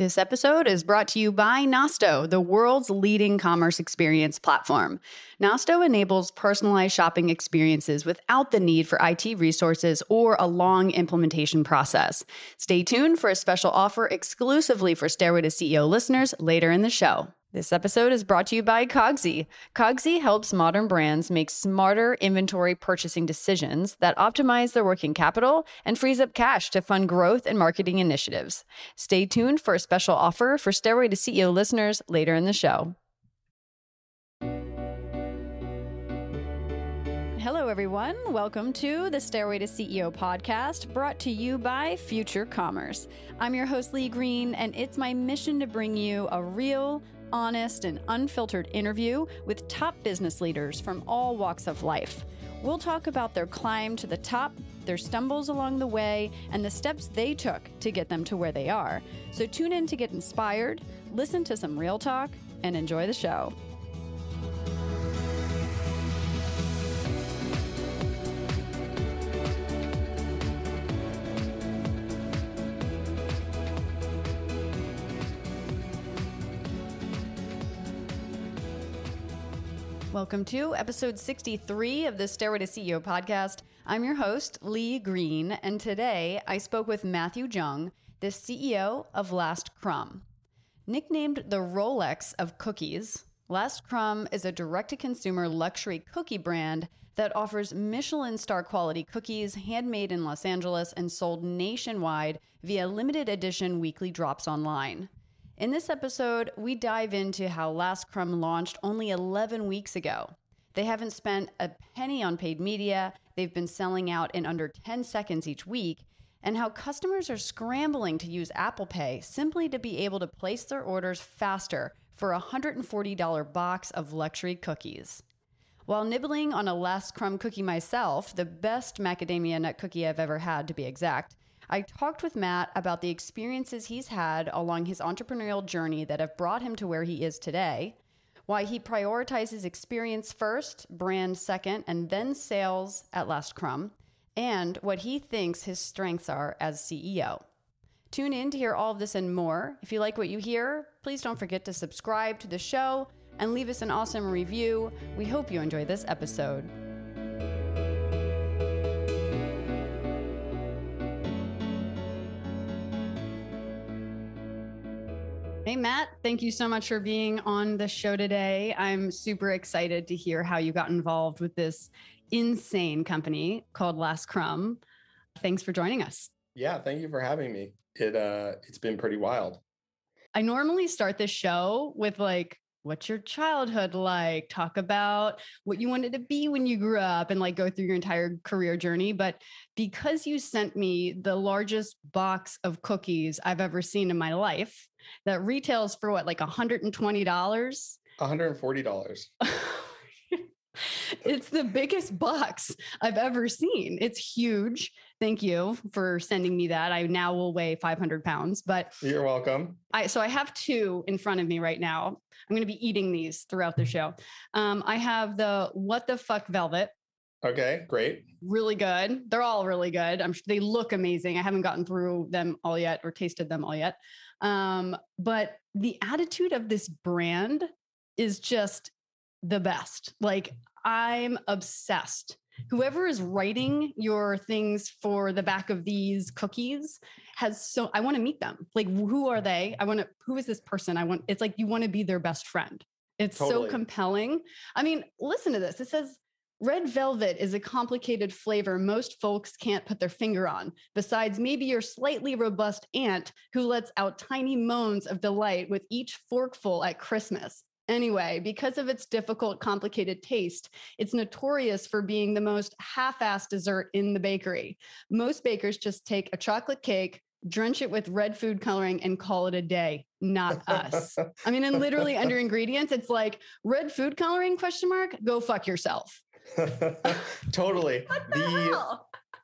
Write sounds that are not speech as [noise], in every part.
This episode is brought to you by Nosto, the world's leading commerce experience platform. Nosto enables personalized shopping experiences without the need for IT resources or a long implementation process. Stay tuned for a special offer exclusively for Stairway to CEO listeners later in the show. This episode is brought to you by Cogsy. Cogsy helps modern brands make smarter inventory purchasing decisions that optimize their working capital and frees up cash to fund growth and marketing initiatives. Stay tuned for a special offer for Stairway to CEO listeners later in the show. Hello, everyone. Welcome to the Stairway to CEO podcast brought to you by Future Commerce. I'm your host, Lee Green, and it's my mission to bring you a real, honest, and unfiltered interview with top business leaders from all walks of life. We'll talk about their climb to the top, their stumbles along the way, and the steps they took to get them to where they are. So tune in to get inspired, listen to some real talk, and enjoy the show. Welcome to episode 63 of the Stairway to CEO podcast. I'm your host, Lee Green, and today I spoke with Matthew Jung, the CEO of Last Crumb. Nicknamed the Rolex of cookies, Last Crumb is a direct to consumer luxury cookie brand that offers Michelin star quality cookies handmade in Los Angeles and sold nationwide via limited edition weekly drops online. In this episode, we dive into how Last Crumb launched only 11 weeks ago. They haven't spent a penny on paid media, they've been selling out in under 10 seconds each week, and how customers are scrambling to use Apple Pay simply to be able to place their orders faster for a $140 box of luxury cookies. While nibbling on a Last Crumb cookie myself, the best macadamia nut cookie I've ever had to be exact, I talked with Matt about the experiences he's had along his entrepreneurial journey that have brought him to where he is today, why he prioritizes experience first, brand second, and then sales at Last Crumb, and what he thinks his strengths are as CEO. Tune in to hear all of this and more. If you like what you hear, please don't forget to subscribe to the show and leave us an awesome review. We hope you enjoy this episode. Hey, Matt, thank you so much for being on the show today. I'm super excited to hear how you got involved with this insane company called Last Crumb. Thanks for joining us. Yeah, thank you for having me. It uh it's been pretty wild. I normally start this show with like what's your childhood like? Talk about what you wanted to be when you grew up and like go through your entire career journey. But because you sent me the largest box of cookies I've ever seen in my life that retails for what, like $120? $140. [laughs] it's the biggest box I've ever seen. It's huge. Thank you for sending me that. I now will weigh 500 pounds, but you're welcome. I so I have two in front of me right now. I'm going to be eating these throughout the show. Um, I have the what the fuck velvet. Okay, great. Really good. They're all really good. I'm they look amazing. I haven't gotten through them all yet or tasted them all yet. Um, but the attitude of this brand is just the best. Like I'm obsessed. Whoever is writing your things for the back of these cookies has so I want to meet them. Like who are they? I want to who is this person? I want it's like you want to be their best friend. It's totally. so compelling. I mean, listen to this. It says Red velvet is a complicated flavor most folks can't put their finger on, besides maybe your slightly robust aunt who lets out tiny moans of delight with each forkful at Christmas. Anyway, because of its difficult, complicated taste, it's notorious for being the most half assed dessert in the bakery. Most bakers just take a chocolate cake, drench it with red food coloring and call it a day not us [laughs] i mean and literally under ingredients it's like red food coloring question mark go fuck yourself [laughs] totally. [laughs] the, the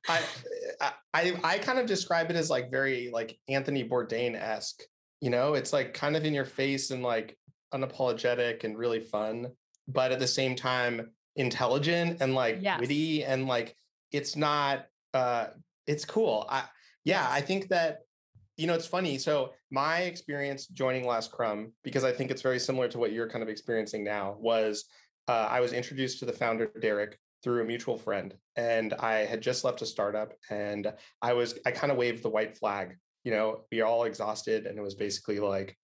I, I I kind of describe it as like very like Anthony Bourdain esque. You know, it's like kind of in your face and like unapologetic and really fun, but at the same time intelligent and like yes. witty and like it's not uh it's cool. I yeah, yes. I think that you know, it's funny. So my experience joining Last Crumb, because I think it's very similar to what you're kind of experiencing now, was uh, I was introduced to the founder Derek through a mutual friend, and I had just left a startup, and I was I kind of waved the white flag. You know, we are all exhausted, and it was basically like,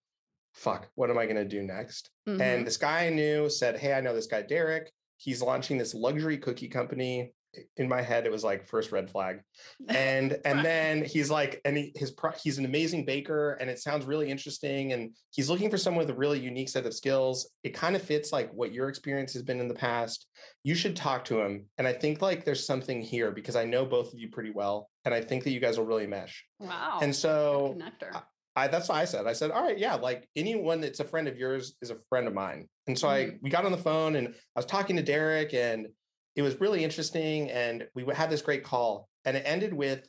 "Fuck, what am I going to do next?" Mhm. And this guy I knew said, Hey, I know this guy, Derek. He's launching this luxury cookie company. In my head, it was like first red flag. And [laughs] and then he's like, and he, his pro, he's an amazing baker, and it sounds really interesting. And he's looking for someone with a really unique set of skills. It kind of fits like what your experience has been in the past. You should talk to him. And I think like there's something here because I know both of you pretty well, and I think that you guys will really mesh. wow. And so connector. I that's what I said. I said, all right, yeah, like anyone that's a friend of yours is a friend of mine. And so I we got on the phone and I was talking to Derek and it was really interesting. And we had this great call. And it ended with,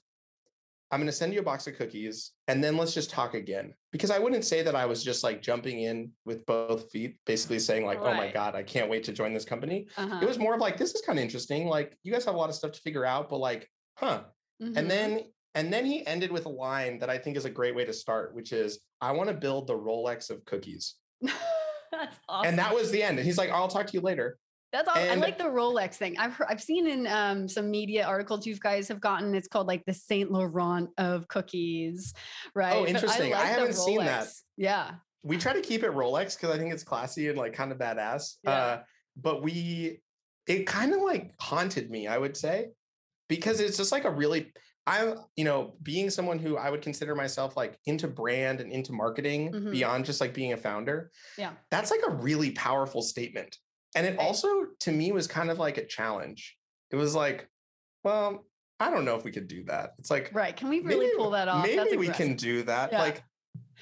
I'm gonna send you a box of cookies and then let's just talk again. Because I wouldn't say that I was just like jumping in with both feet, basically saying, like, oh my God, I can't wait to join this company. uh-huh. It was more of like, this is kind of interesting. Like you guys have a lot of stuff to figure out, but like, huh, Mhm. and then and then he ended with a line that I think is a great way to start, which is, "I want to build the Rolex of cookies." [laughs] that's awesome. And that was the end. And he's like, "I'll talk to you later." That's all. I like the Rolex thing. I've heard, I've seen in um, some media articles you guys have gotten. It's called like the Saint Laurent of cookies, right? Oh, interesting. I like the haven't seen that. Yeah. We try to keep it Rolex because I think it's classy and like kind of badass. Yeah. Uh, but we, it kind of like haunted me, I would say, because it's just like a really, I'm, you know, being someone who I would consider myself like into brand and into marketing Mhm. beyond just like being a founder. Yeah. That's like a really powerful statement. And it also, to me, was kind of like a challenge. It was like, well, I don't know if we could do that. It's like, Right. Can we really maybe- pull that off? Maybe That's we can do that. Yeah. Like,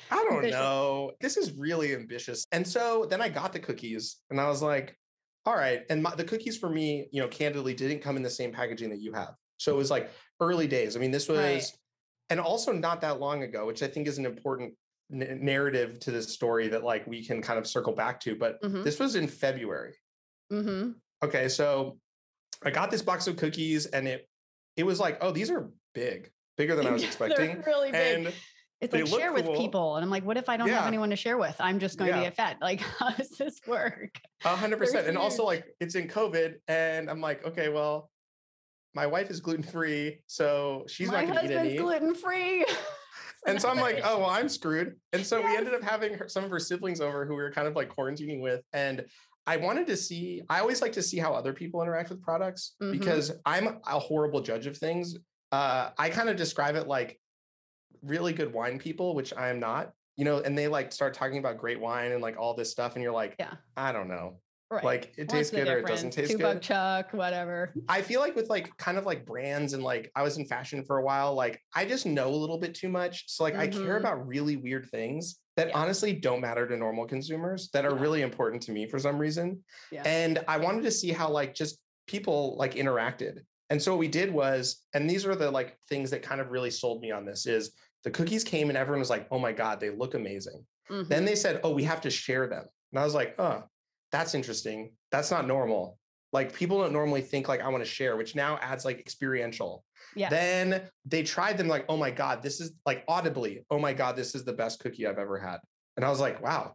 I don't Ambitious. know. This is really ambitious. And so then I got the cookies and I was like, all right. And my, the cookies for me, you know, candidly didn't come in the same packaging that you have. So it was like early days. I mean, this was, Right. and also not that long ago, which I think is an important n- narrative to this story that like we can kind of circle back to. But Mhm. this was in February. Mhm. Okay, so I got this box of cookies and it it was like, oh, these are big, bigger than I was [laughs] expecting. really big. And it's like share with cool. people, and I'm like, what if I don't have anyone to share with? I'm just going to Yeah. get fat. [laughs] Like, how does this work? A hundred percent. And also like it's in COVID. And I'm like, okay, well, my wife is gluten-free, so she's My not gonna eat husband's any. gluten free. [laughs] and so I'm like, oh well, I'm screwed. And so we ended up having her, some of her siblings over who we were kind of like quarantining with. And I wanted to see, I always like to see how other people interact with products Mhm. because I'm a horrible judge of things. Uh, I kind of describe it like really good wine people, which I am not, you know, and they like start talking about great wine and like all this stuff. And you're like, Yeah. I don't know. Right. Like it tastes good or it doesn't taste Two buck good. chuck, whatever. I feel like with like kind of like brands and like I was in fashion for a while, like I just know a little bit too much. So like I care Mhm. about really weird things that Yeah. honestly don't matter to normal consumers that are Yeah. really important to me for some reason. Yeah. And I wanted to see how like just people like interacted. And so what we did was, and these are the like things that kind of really sold me on this is the cookies came and everyone was like, oh my God, they look amazing. Mhm. Then they said, oh, we have to share them. And I was like, oh, that's interesting. That's not normal. Like people don't normally think like I want to share, which now adds like experiential. yeah. Then they tried them like, oh my God, this is like audibly, oh my God, this is the best cookie I've ever had. And I was like, wow,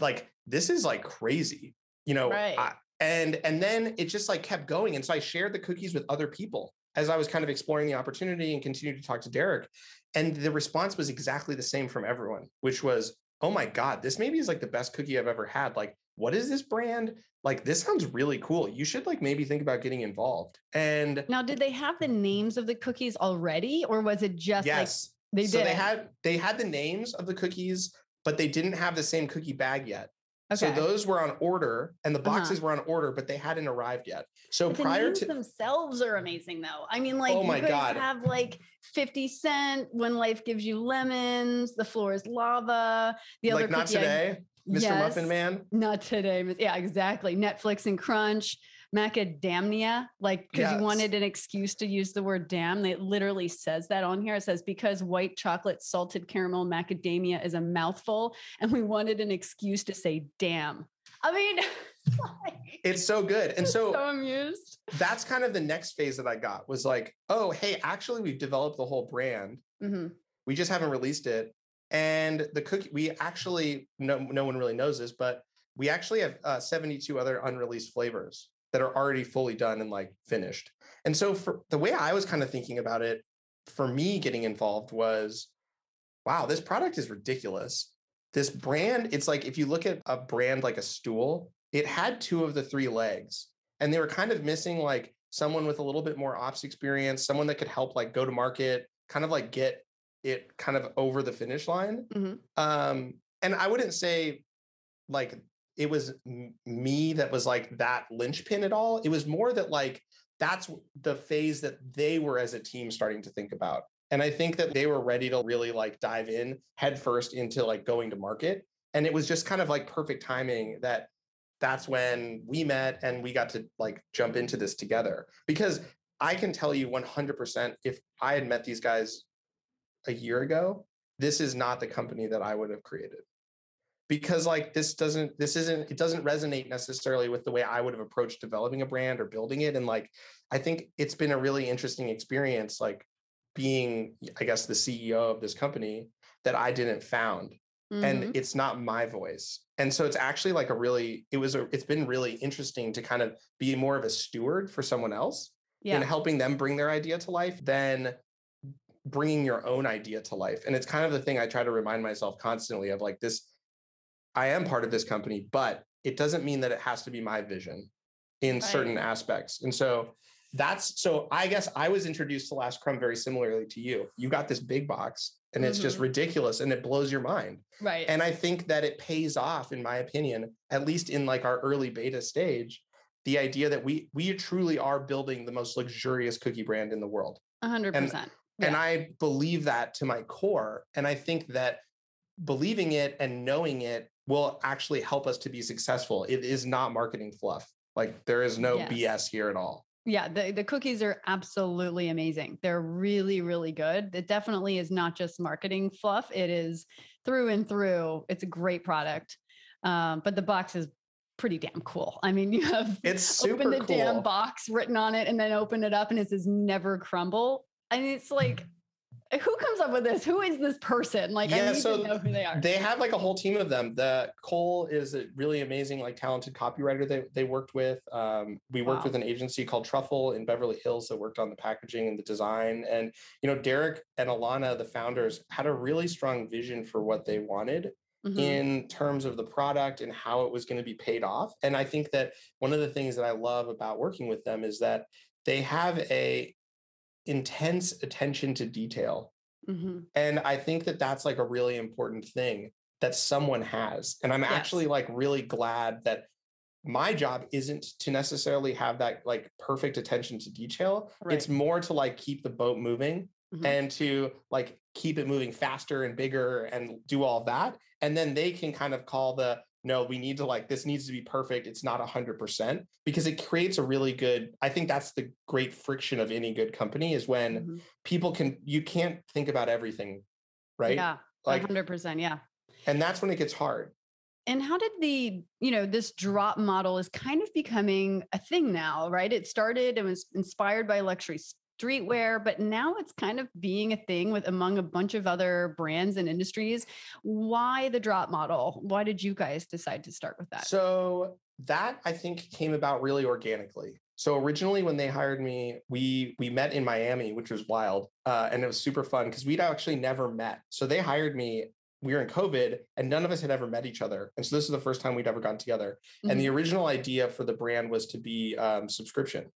like this is like crazy, you know? Right. I- and and then it just like kept going. And so I shared the cookies with other people as I was kind of exploring the opportunity and continued to talk to Derek. And the response was exactly the same from everyone, which was, oh my God, this maybe is like the best cookie I've ever had. Like, what is this brand? Like, this sounds really cool. You should like maybe think about getting involved. And now, did they have the names of the cookies already, or was it just yes, like they so did? they had they had the names of the cookies, but they didn't have the same cookie bag yet. Okay. So those were on order, and the Uh-huh. boxes were on order, but they hadn't arrived yet. So But the prior names to themselves are amazing, though. I mean, like Oh my you guys God. have like Fifty Cent, "When Life Gives You Lemons," "The Floor Is Lava," the other not cookie I- today, Mr. Muffin Man. Not today. Yeah, exactly. Netflix and Crunch, macadamia, like because Yes. you wanted an excuse to use the word damn. It literally says that on here. It says because white chocolate, salted caramel, macadamia is a mouthful, and we wanted an excuse to say damn. I mean, [laughs] like, It's so good. And so so amused. that's kind of the next phase that I got was like, oh, hey, actually, we've developed the whole brand. Mhm. We just haven't released it. And the cookie, we actually, no, no one really knows this, but we actually have uh, 72 other unreleased flavors that are already fully done and like finished. And so for the way I was kind of thinking about it, for me getting involved was, wow, this product is ridiculous. This brand, it's like if you look at a brand like a stool, it had two of the three legs and they were kind of missing like someone with a little bit more ops experience, someone that could help like go to market, kind of like get it kind of over the finish line. Mm-hmm. Um, and I wouldn't say like it was me that was like that linchpin at all. It was more that like that's the phase that they were as a team starting to think about. And I think that they were ready to really like dive in headfirst into like going to market. And it was just kind of like perfect timing that that's when we met and we got to like jump into this together. Because I can tell you 100% if I had met these guys a year ago, this is not the company that I would have created. Because like this doesn't this isn't it doesn't resonate necessarily with the way I would have approached developing a brand or building it and like I think it's been a really interesting experience like being I guess the CEO of this company that I didn't found Mm-hmm. and it's not my voice and so it's actually like a really it was a it's been really interesting to kind of be more of a steward for someone else yeah. and helping them bring their idea to life than bringing your own idea to life and it's kind of the thing i try to remind myself constantly of like this i am part of this company but it doesn't mean that it has to be my vision in Right. certain aspects and so that's so i guess i was introduced to last crumb very similarly to you you got this big box and it's just Mhm. ridiculous and it blows your mind right. and I think that it pays off, in my opinion, at least in like our early beta stage, the idea that we we truly are building the most luxurious cookie brand in the world. Hundred percent. And Yeah. I believe that to my core. And I think that believing it and knowing it will actually help us to be successful. It is not marketing fluff. Like there is no Yes. BS here at all. Yeah, the, the cookies are absolutely amazing. They're really, really good. It definitely is not just marketing fluff. It is through and through. It's a great product. Um, but the box is pretty damn cool. I mean, [laughs] you have It's super open the cool. damn box written on it and then open it up and it says never crumble. And it's like, who comes up with this? Who is this person? Like, I Yeah, need so to know who they are. They have like a whole team of them. The Cole is a really amazing, like talented copywriter they, they worked with. Um, we worked Wow. with an agency called Truffle in Beverly Hills that worked on the packaging and the design. And you know, Derek and Alana, the founders, had a really strong vision for what they wanted Mhm. in terms of the product and how it was going to be paid off. And I think that one of the things that I love about working with them is that they have a intense attention to detail Mhm. and I think that that's like a really important thing that someone has. And I'm Yes. actually like really glad that my job isn't to necessarily have that like perfect attention to detail. It's more to like keep the boat moving Mhm. and to like keep it moving faster and bigger and do all that. And then they can kind of call the no, we need to like this needs to be perfect. It's not a hundred percent because it creates a really good. I think that's the great friction of any good company is when Mhm. people can you can't think about everything right Yeah, like 100%. Yeah. and that's when it gets hard And how did the, you know, this drop model is kind of becoming a thing now, right? It started and was inspired by luxury streetwear, but now it's kind of being a thing with among a bunch of other brands and industries. Why the drop model? Why did you guys decide to start with that? so that i think came about really organically so originally when they hired me we we met in miami which was wild uh, and it was super fun because we'd actually never met so they hired me we were in covid and none of us had ever met each other and so this is the first time we'd ever gotten together and the original idea for the brand was to be um, subscription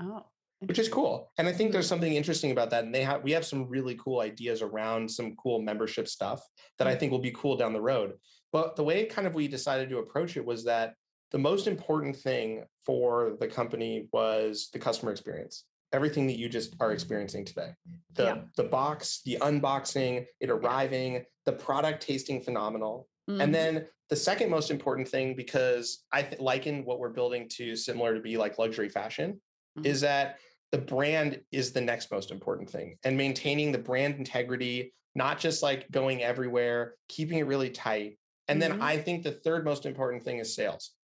oh, which is cool. And I think there's Mhm. something interesting about that. And they have we have some really cool ideas around some cool membership stuff that I think will be cool down the road. But the way kind of we decided to approach it was that the most important thing for the company was the customer experience. Everything that you just are experiencing today. The Yeah. the box, the unboxing, it arriving, the product tasting phenomenal. Mhm. And then the second most important thing, because I th- liken what we're building to similar to be like luxury fashion, Mhm. is that the brand is the next most important thing and maintaining the brand integrity, not just like going everywhere, keeping it really tight. And Mhm. then I think the third most important thing is sales.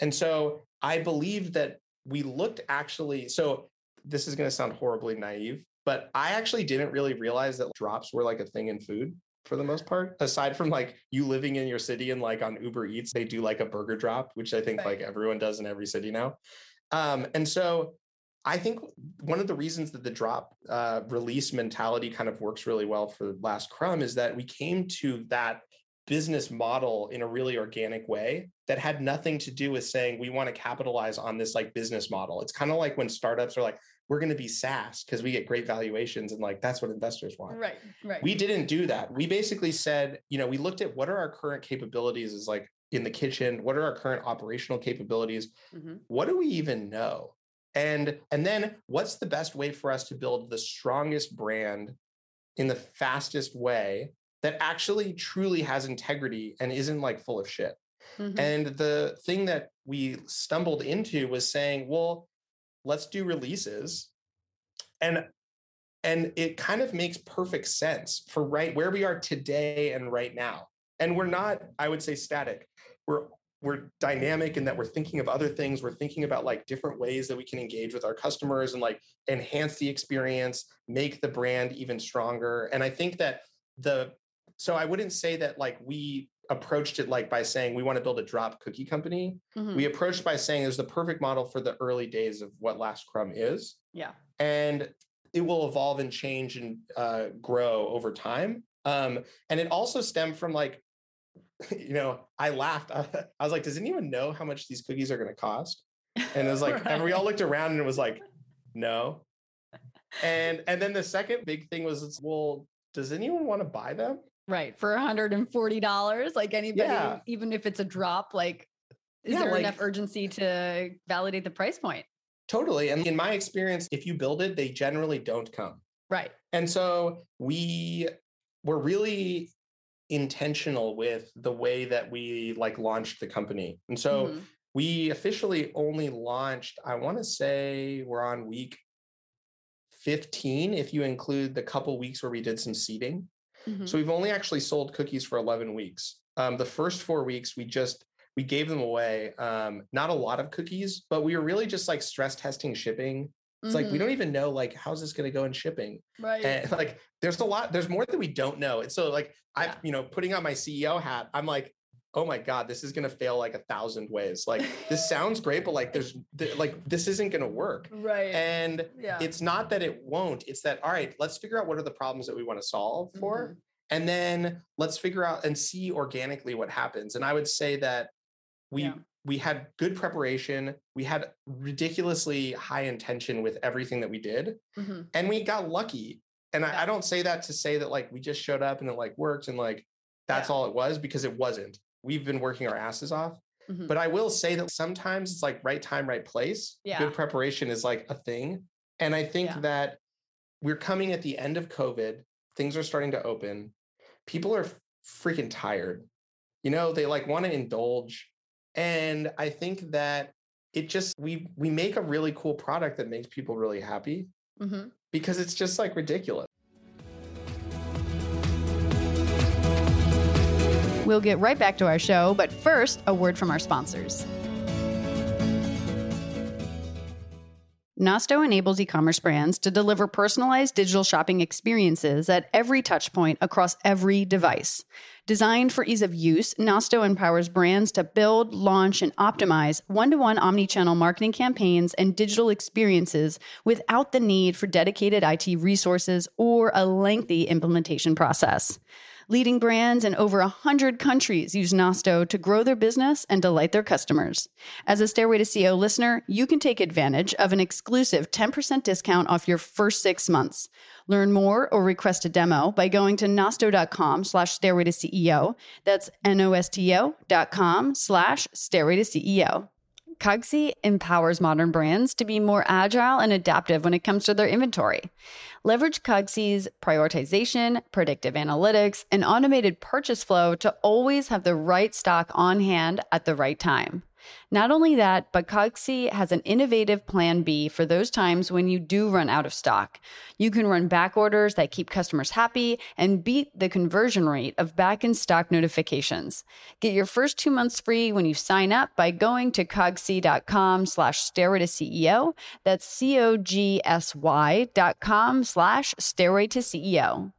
And so I believe that we looked actually, so this is going to sound horribly naive, but I actually didn't really realize that drops were like a thing in food for the most part. Aside from like you living in your city and like on Uber Eats, they do like a burger drop, which I think Right. like everyone does in every city now. Um, and so I think one of the reasons that the drop uh, release mentality kind of works really well for Last Crumb is that we came to that business model in a really organic way that had nothing to do with saying we want to capitalize on this like business model. It's kind of like when startups are like, we're going to be SaaS because we get great valuations and like that's what investors want. Right, right. We didn't do that. We basically said, you know, we looked at what are our current capabilities is like in the kitchen, what are our current operational capabilities? Mhm. What do we even know? And and then what's the best way for us to build the strongest brand in the fastest way that actually truly has integrity and isn't like full of shit? Mhm. And the thing that we stumbled into was saying, well, let's do releases. And and it kind of makes perfect sense for right where we are today and right now. And we're not, I would say, static. We're we're dynamic in that we're thinking of other things. We're thinking about like different ways that we can engage with our customers and like enhance the experience, make the brand even stronger. And I think that the so I wouldn't say that like we approached it like by saying we want to build a drop cookie company. Mhm. We approached by saying there's the perfect model for the early days of what Last Crumb is yeah. and it will evolve and change and uh, grow over time. Um, and it also stemmed from like, [laughs] you know, I laughed. [laughs] I, was like, does anyone know how much these cookies are going to cost? And it was like, and we all [laughs] looked around and it was like, no. And and then the second big thing was, it's, well, does anyone want to buy them? Right. For $140, like anybody, Yeah. even if it's a drop, like, is Yeah, there like- enough urgency to validate the price point? Totally. And in my experience, if you build it, they generally don't come. Right. And so we were really intentional with the way that we like launched the company. And so Mhm. we officially only launched, I want to say we're on week 15 if you include the couple weeks where we did some seeding. Mhm. So we've only actually sold cookies for 11 weeks. Um, the first four weeks, we just we gave them away. Um, not a lot of cookies, but we were really just like stress testing shipping. It's like we don't even know like how's this going to go in shipping, right. and [laughs] like there's a lot. There's more that we don't know. And so like I, Yeah. you know, putting on my CEO hat, I'm like, oh my god, this is going to fail like a thousand ways. Like this sounds [laughs] great, but like there's th- like this isn't going to work. right. And yeah. it's not that it won't. It's that all right. Let's figure out what are the problems that we want to solve for Mhm. and then let's figure out and see organically what happens and i would say that we Yeah. We had good preparation we had ridiculously high intention with everything that we did Mhm. and we got lucky and I, Yeah. I don't say that to say that like we just showed up and it like worked and like that's Yeah. all it was because it wasn't we've been working our asses off Mhm. but i will say that sometimes it's like right time right place Yeah. good preparation is like a thing and i think Yeah. that we're coming at the end of covid things are starting to open people are freaking tired you know they like want to indulge and i think that it just we we make a really cool product that makes people really happy Mhm. because it's just like ridiculous We'll get right back to our show, but first, a word from our sponsors. Nosto enables e commerce brands to deliver personalized digital shopping experiences at every touchpoint across every device. Designed for ease of use, Nosto empowers brands to build, launch, and optimize one to one omnichannel marketing campaigns and digital experiences without the need for dedicated IT resources or a lengthy implementation process. Leading brands in over 100 countries use Nosto to grow their business and delight their customers. As a Stairway to CEO listener, you can take advantage of an exclusive 10% discount off your first six months. Learn more or request a demo by going to nosto.com slash stairway to CEO. That's N-O-S-T-O dot com slash stairway to CEO. Cogsy empowers modern brands to be more agile and adaptive when it comes to their inventory. Leverage Cogsy's prioritization, predictive analytics, and automated purchase flow to always have the right stock on hand at the right time. Not only that, but Cogsy has an innovative plan B for those times when you do run out of stock. You can run back orders that keep customers happy and beat the conversion rate of back in stock notifications. Get your first two months free when you sign up by going to cogsy.com slash stairway to CEO. That's C-O-G-S-Y dot com slash stairway to CEO.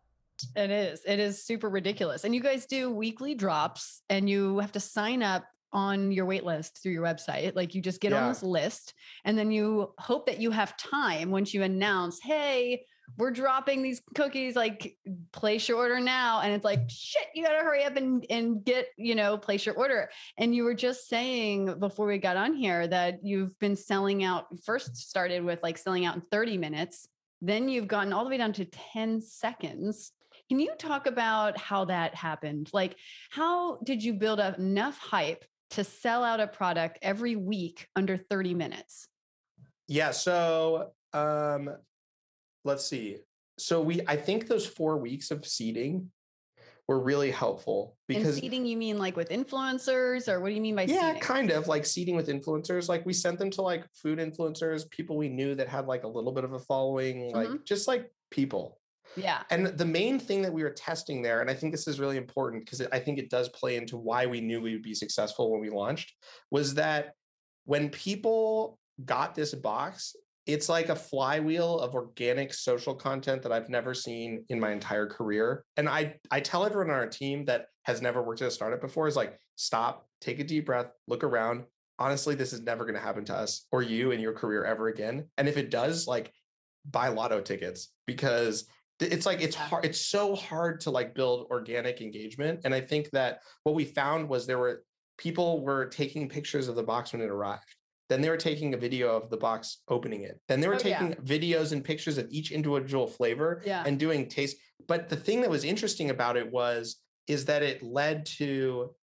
It is. It is super ridiculous. And you guys do weekly drops and you have to sign up on your wait list through your website. Like you just get yeah. on this list and then you hope that you have time once you announce, hey, we're dropping these cookies, like place your order now. And it's like, shit, you gotta hurry up and, and get, you know, place your order. And you were just saying before we got on here that you've been selling out, first started with like selling out in 30 minutes. Then you've gotten all the way down to 10 seconds. Can you talk about how that happened? Like, how did you build up enough hype to sell out a product every week under 30 minutes? Yeah. So um, let's see. So we, I think those four weeks of seeding were really helpful because and seeding you mean like with influencers or what do you mean by yeah seeding? kind of like seeding with influencers like we sent them to like food influencers people we knew that had like a little bit of a following like mm-hmm. just like people yeah. And the main thing that we were testing there, and I think this is really important because I think it does play into why we knew we would be successful when we launched, was that when people got this box, it's like a flywheel of organic social content that I've never seen in my entire career. And I I tell everyone on our team that has never worked at a startup before is like, stop, take a deep breath, look around. Honestly, this is never going to happen to us or you in your career ever again. And if it does, like buy lotto tickets because it's like it's hard it's so hard to like build organic engagement and i think that what we found was there were people were taking pictures of the box when it arrived then they were taking a video of the box opening it then they were oh, taking yeah. videos and pictures of each individual flavor yeah. and doing taste but the thing that was interesting about it was is that it led to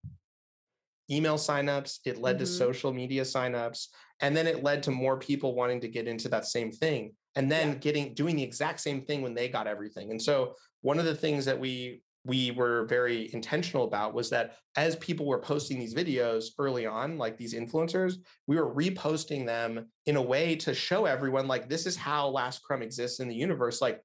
email signups it led mm-hmm. to social media signups and then it led to more people wanting to get into that same thing and then yeah. getting doing the exact same thing when they got everything. And so one of the things that we we were very intentional about was that as people were posting these videos early on like these influencers we were reposting them in a way to show everyone like this is how last crumb exists in the universe like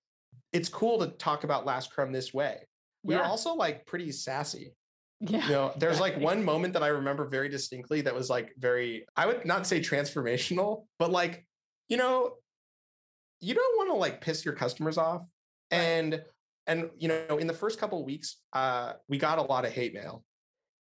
it's cool to talk about last crumb this way we yeah. were also like pretty sassy yeah. You know, [laughs] there's like one moment that I remember very distinctly that was like very, I would not say transformational, but like, you know, you don't want to like piss your customers off. Right. And and you know, in the first couple of weeks, uh, we got a lot of hate mail.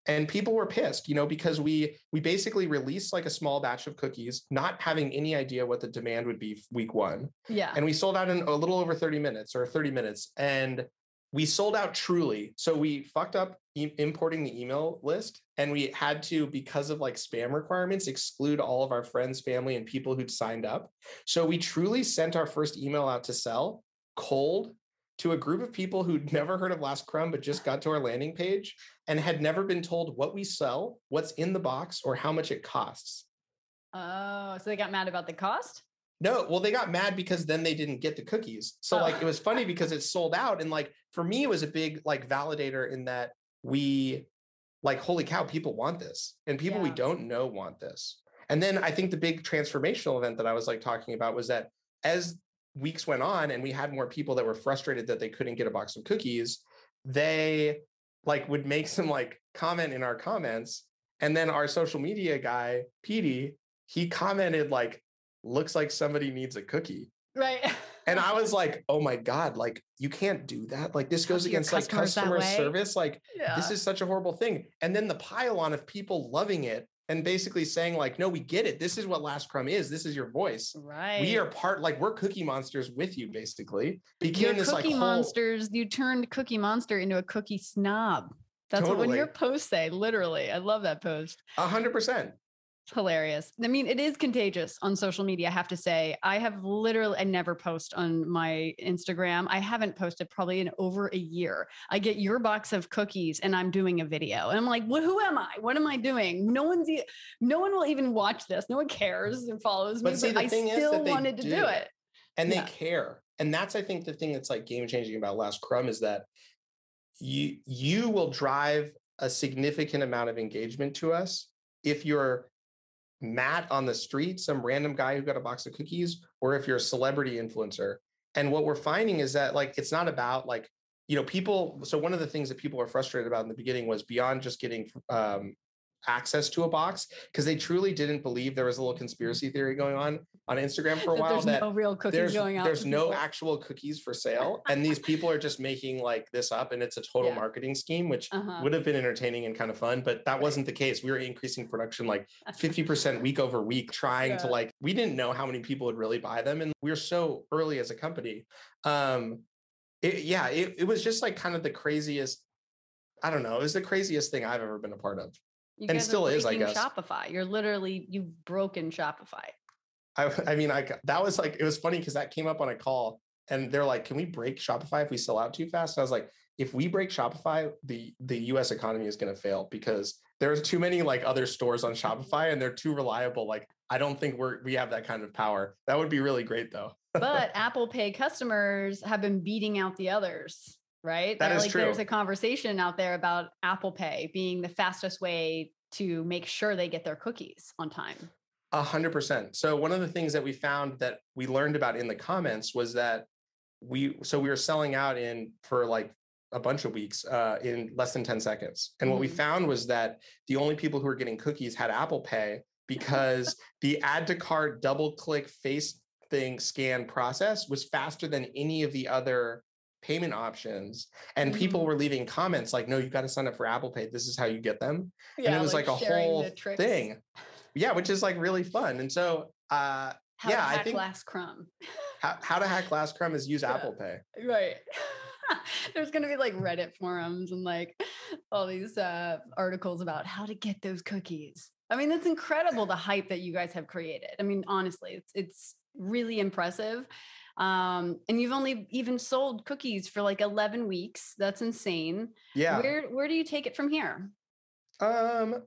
And people were pissed, you know, because we we basically released like a small batch of cookies, not having any idea what the demand would be week one. Yeah. And we sold out in a little over 30 minutes or 30 minutes. And we sold out truly. So we fucked up e- importing the email list and we had to, because of like spam requirements, exclude all of our friends, family, and people who'd signed up. So we truly sent our first email out to sell cold to a group of people who'd [laughs] never heard of Last Crumb, but just got to our landing page and had never been told what we sell, what's in the box, or how much it costs. Oh, so they got mad about the cost? No, well, they got mad because then they didn't get the cookies. So oh. like it was funny because it sold out. And like for me, it was a big like validator in that we like, holy cow, people want this. And people yeah. we don't know want this. And then I think the big transformational event that I was like talking about was that as weeks went on and we had more people that were frustrated that they couldn't get a box of cookies, they like would make some like comment in our comments. And then our social media guy, Petey, he commented like, looks like somebody needs a cookie. Right. and I was [laughs] like, oh my God, like you can't do that. Like this goes against like customer service. Like yeah. this is such a horrible thing. And then the pile-on of people loving it and basically saying, like, no, we get it. This is what Last Crumb is. This is your voice. Right. We are part, like, we're cookie monsters with you, basically. Became You're this cookie like monsters. Whole... You turned Cookie Monster into a cookie snob. That's totally. what when your posts say, literally. I love that post. A hundred percent hilarious. I mean, it is contagious on social media. I have to say, I have literally, I never post on my Instagram. I haven't posted probably in over a year. I get your box of cookies and I'm doing a video and I'm like, what, who am I? What am I doing? No one's, no one will even watch this. No one cares and follows me, but, see, but I still wanted to do, do it. And they yeah. care. And that's, I think the thing that's like game changing about Last Crumb is that you, you will drive a significant amount of engagement to us if you're Matt on the street, some random guy who got a box of cookies, or if you're a celebrity influencer. And what we're finding is that like it's not about like you know people. So one of the things that people are frustrated about in the beginning was beyond just getting um, access to a box because they truly didn't believe there was a little conspiracy theory going on on Instagram for a while there's that no real cookies there's going out. there's no people. actual cookies for sale [laughs] and these people are just making like this up and it's a total Yeah. marketing scheme which Uh-huh. would have been entertaining and kind of fun but that Right. wasn't the case we were increasing production like [laughs] 50% week over week trying to like we didn't know how many people would really buy them and we were so early as a company um it, yeah it, it was just like kind of the craziest i don't know it was the craziest thing i've ever been a part of You and still is, I guess. Shopify. You're literally you've broken Shopify. I, I mean, I that was like it was funny because that came up on a call, and they're like, "Can we break Shopify if we sell out too fast?" And I was like, "If we break Shopify, the the U.S. economy is going to fail because there's too many like other stores on mm-hmm. Shopify, and they're too reliable. Like, I don't think we're we have that kind of power. That would be really great, though. But [laughs] Apple Pay customers have been beating out the others, right? That is like there's a conversation out there about Apple Pay being the fastest way to make sure they get their cookies on time. A hundred percent. So one of the things that we found that we learned about in the comments was that we so we were selling out in for like a bunch of weeks uh, in less than 10 seconds. And what we Mhm. found was that the only people who were getting cookies had Apple Pay because [laughs] the add to cart double click face thing scan process was faster than any of the other payment options. And people Mhm. were leaving comments like, no, you got to sign up for Apple Pay. This is how you get them yeah, and it was like, a whole thing yeah which is like really fun and so uh How Yeah, to I think- last crumb. how, how to hack last crumb is use Yeah. apple pay Right. [laughs] There's gonna be like Reddit forums and like all these uh, articles about how to get those cookies. I mean, it's incredible the hype that you guys have created. I mean, honestly, it's it's really impressive. Um, and you've only even sold cookies for like 11 weeks. That's insane. yeah Where where do you take it from here? um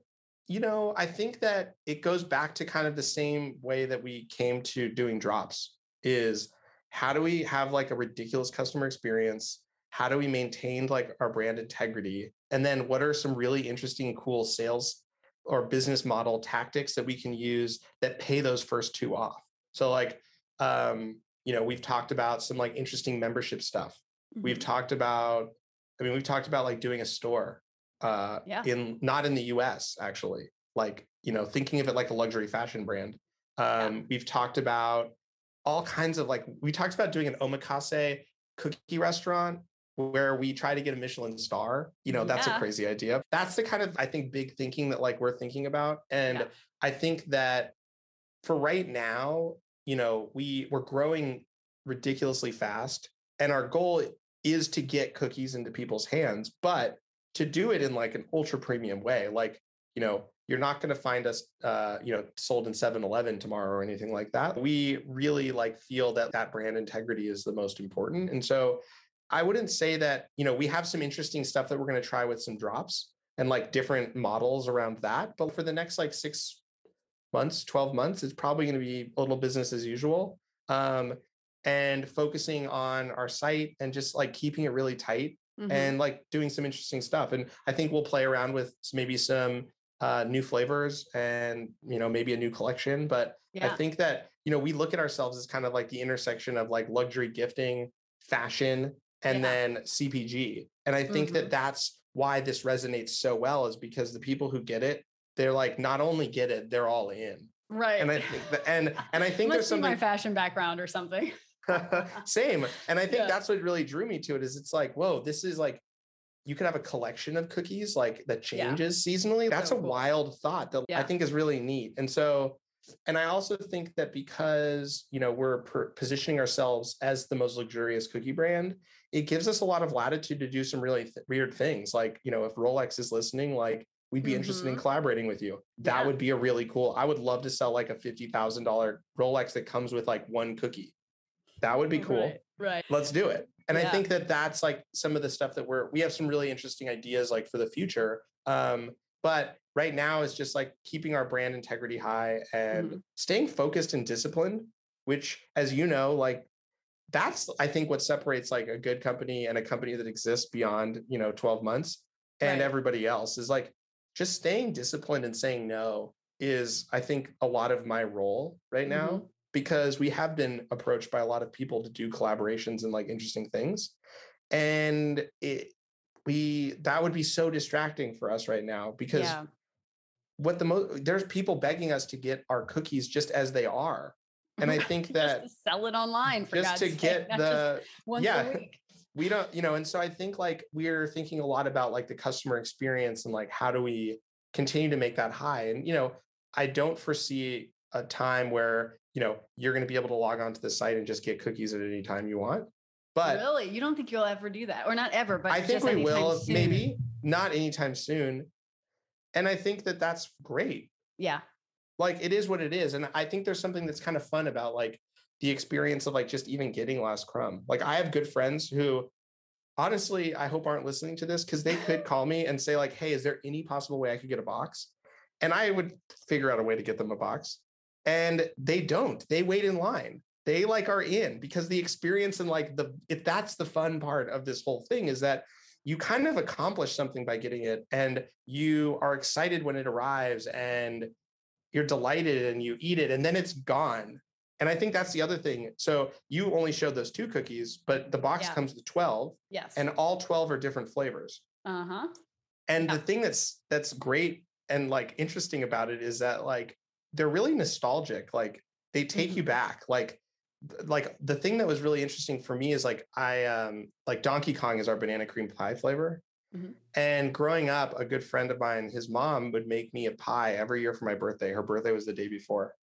you know i think that it goes back to kind of the same way that we came to doing drops is how do we have like a ridiculous customer experience how do we maintain like our brand integrity and then what are some really interesting cool sales or business model tactics that we can use that pay those first two off so like um you know we've talked about some like interesting membership stuff we've Mhm. talked about i mean we've talked about like doing a store uh Yeah. in not in the us actually like you know thinking of it like a luxury fashion brand um we've talked about all kinds of like we talked about doing an omakase cookie restaurant where we try to get a michelin star you know that's a crazy idea that's the kind of i think big thinking that like we're thinking about and Yeah. i think that for right now you know we we're growing ridiculously fast and our goal is to get cookies into people's hands but to do it in like an ultra premium way like you know you're not going to find us uh you know sold in 7-eleven tomorrow or anything like that. We really like feel that that brand integrity is the most important and so i wouldn't say that you know we have some interesting stuff that we're going to try with some drops and like different models around that but for the next like six months 12 months it's probably going to be a little business as usual um and focusing on our site and just like keeping it really tight Mhm. and like doing some interesting stuff. And I think we'll play around with maybe some uh, new flavors and you know maybe a new collection. But I think that you know we look at ourselves as kind of like the intersection of like luxury gifting, fashion, and Yeah. then CPG. And I think Mhm. that that's why this resonates so well is because the people who get it, they're like not only get it, they're all in. right. And I think that and [laughs] and I think there's be my fashion background or something. [laughs] [laughs] Same. And I think Yeah. that's what really drew me to it is it's like, whoa, this is like you could have a collection of cookies like that Yeah. changes seasonally. That's So a cool. wild thought that I think is really neat. And so and I also think that because, you know, we're per- positioning ourselves as the most luxurious cookie brand, it gives us a lot of latitude to do some really th- weird things. Like, you know, if Rolex is listening, like we'd be interested in Mhm. collaborating with you. That Yeah. would be a really cool. I would love to sell like a $50,000 Rolex that comes with like one cookie. That would be cool Right. right. let's do it and i think that that's like some of the stuff that we're we have some really interesting ideas like for the future um but right now is just like keeping our brand integrity high and Mhm. staying focused and disciplined which as you know like that's i think what separates like a good company and a company that exists beyond you know 12 months and Right. everybody else is like just staying disciplined and saying no is I think a lot of my role right now Mhm. because we have been approached by a lot of people to do collaborations and like interesting things. And it we that would be so distracting for us right now because yeah. what the most there's people begging us to get our cookies just as they are. And [laughs] I think that sell it online for just God's to sake, get not just the once yeah. a week. We don't you know and so i think like we're thinking a lot about like the customer experience and like how do we continue to make that high? And you know i don't foresee a time where you know you're going to be able to log onto the site and just get cookies at any time you want but really, you don't think you'll ever do that, or not ever, but i think we will soon. maybe not anytime soon and i think that that's great. Yeah, like it is what it is and i think there's something that's kind of fun about like the experience of like just even getting last crumb. Like i have good friends who honestly i hope aren't listening to this because they could call me and say like hey is there any possible way i could get a box? And i would figure out a way to get them a box and they don't. They wait in line. They like are in because the experience and like the if that's the fun part of this whole thing is that you kind of accomplish something by getting it and you are excited when it arrives and you're delighted and you eat it and then it's gone and i think that's the other thing so you only showed those two cookies but the box Yeah. comes with 12 yes, and all 12 are different flavors uh huh. and Yeah. the thing that's that's great and like interesting about it is that like they're really nostalgic like they take you Mhm. back like like the thing that was really interesting for me is like i um like donkey kong is our banana cream pie flavor Mhm. and growing up a good friend of mine his mom would make me a pie every year for my birthday her birthday was the day before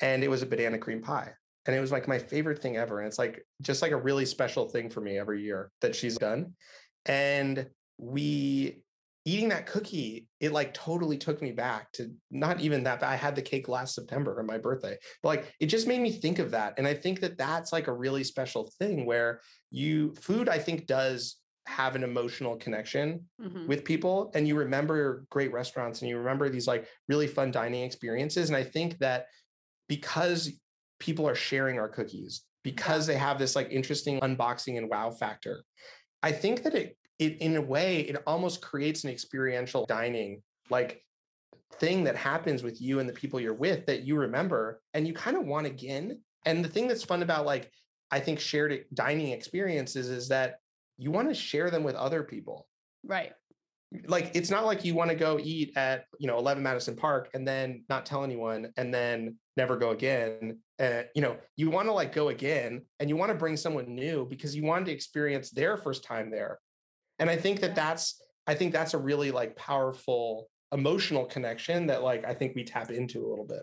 and it was a banana cream pie and it was like my favorite thing ever and it's like just like a really special thing for me every year that she's done and we eating that cookie it like totally took me back to not even that but i had the cake last september on my birthday but like it just made me think of that and i think that that's like a really special thing where you food i think does have an emotional connection hmm with people and you remember great restaurants and you remember these like really fun dining experiences and i think that because people are sharing our cookies because they have this like interesting unboxing and wow factor i think that it it in a way it almost creates an experiential dining like thing that happens with you and the people you're with that you remember and you kind of want again. And the thing that's fun about like i think shared dining experiences is that you want to share them with other people. Right. Like it's not like you want to go eat at you know 11 madison park and then not tell anyone and then never go again uh, you know you want to like go again and you want to bring someone new because you wanted to experience their first time there and i think that that's i think that's a really like powerful emotional connection that like i think we tap into a little bit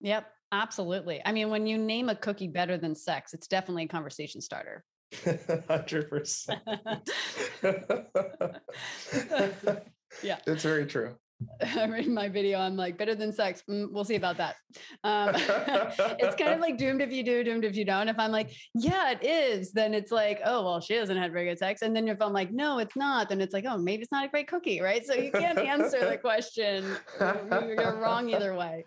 Yep. Absolutely. I mean, when you name a cookie better than sex, it's definitely a conversation starter. [laughs] 100% [laughs] Yeah. it's very true I read my video. I'm like, better than sex. Mm, we'll see about that. Um, [laughs] it's kind of like doomed if you do, doomed if you don't. If I'm like, yeah, it is, then it's like, oh, well, she hasn't had very good sex. And then if I'm like, no, it's not, then it's like, oh, maybe it's not a great cookie, right? So you can't answer the question. You're you're wrong either way.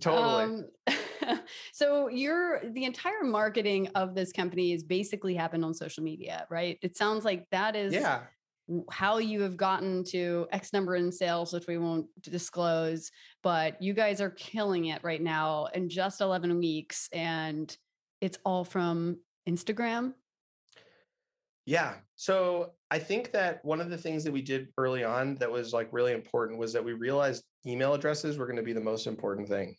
totally Um, [laughs] so your the entire marketing of this company is basically happened on social media, right? It sounds like that is yeah how you have gotten to X number in sales, which we won't disclose, but you guys are killing it right now in just 11 weeks. And it's all from Instagram. Yeah. So I think that one of the things that we did early on that was like really important was that we realized email addresses were going to be the most important thing.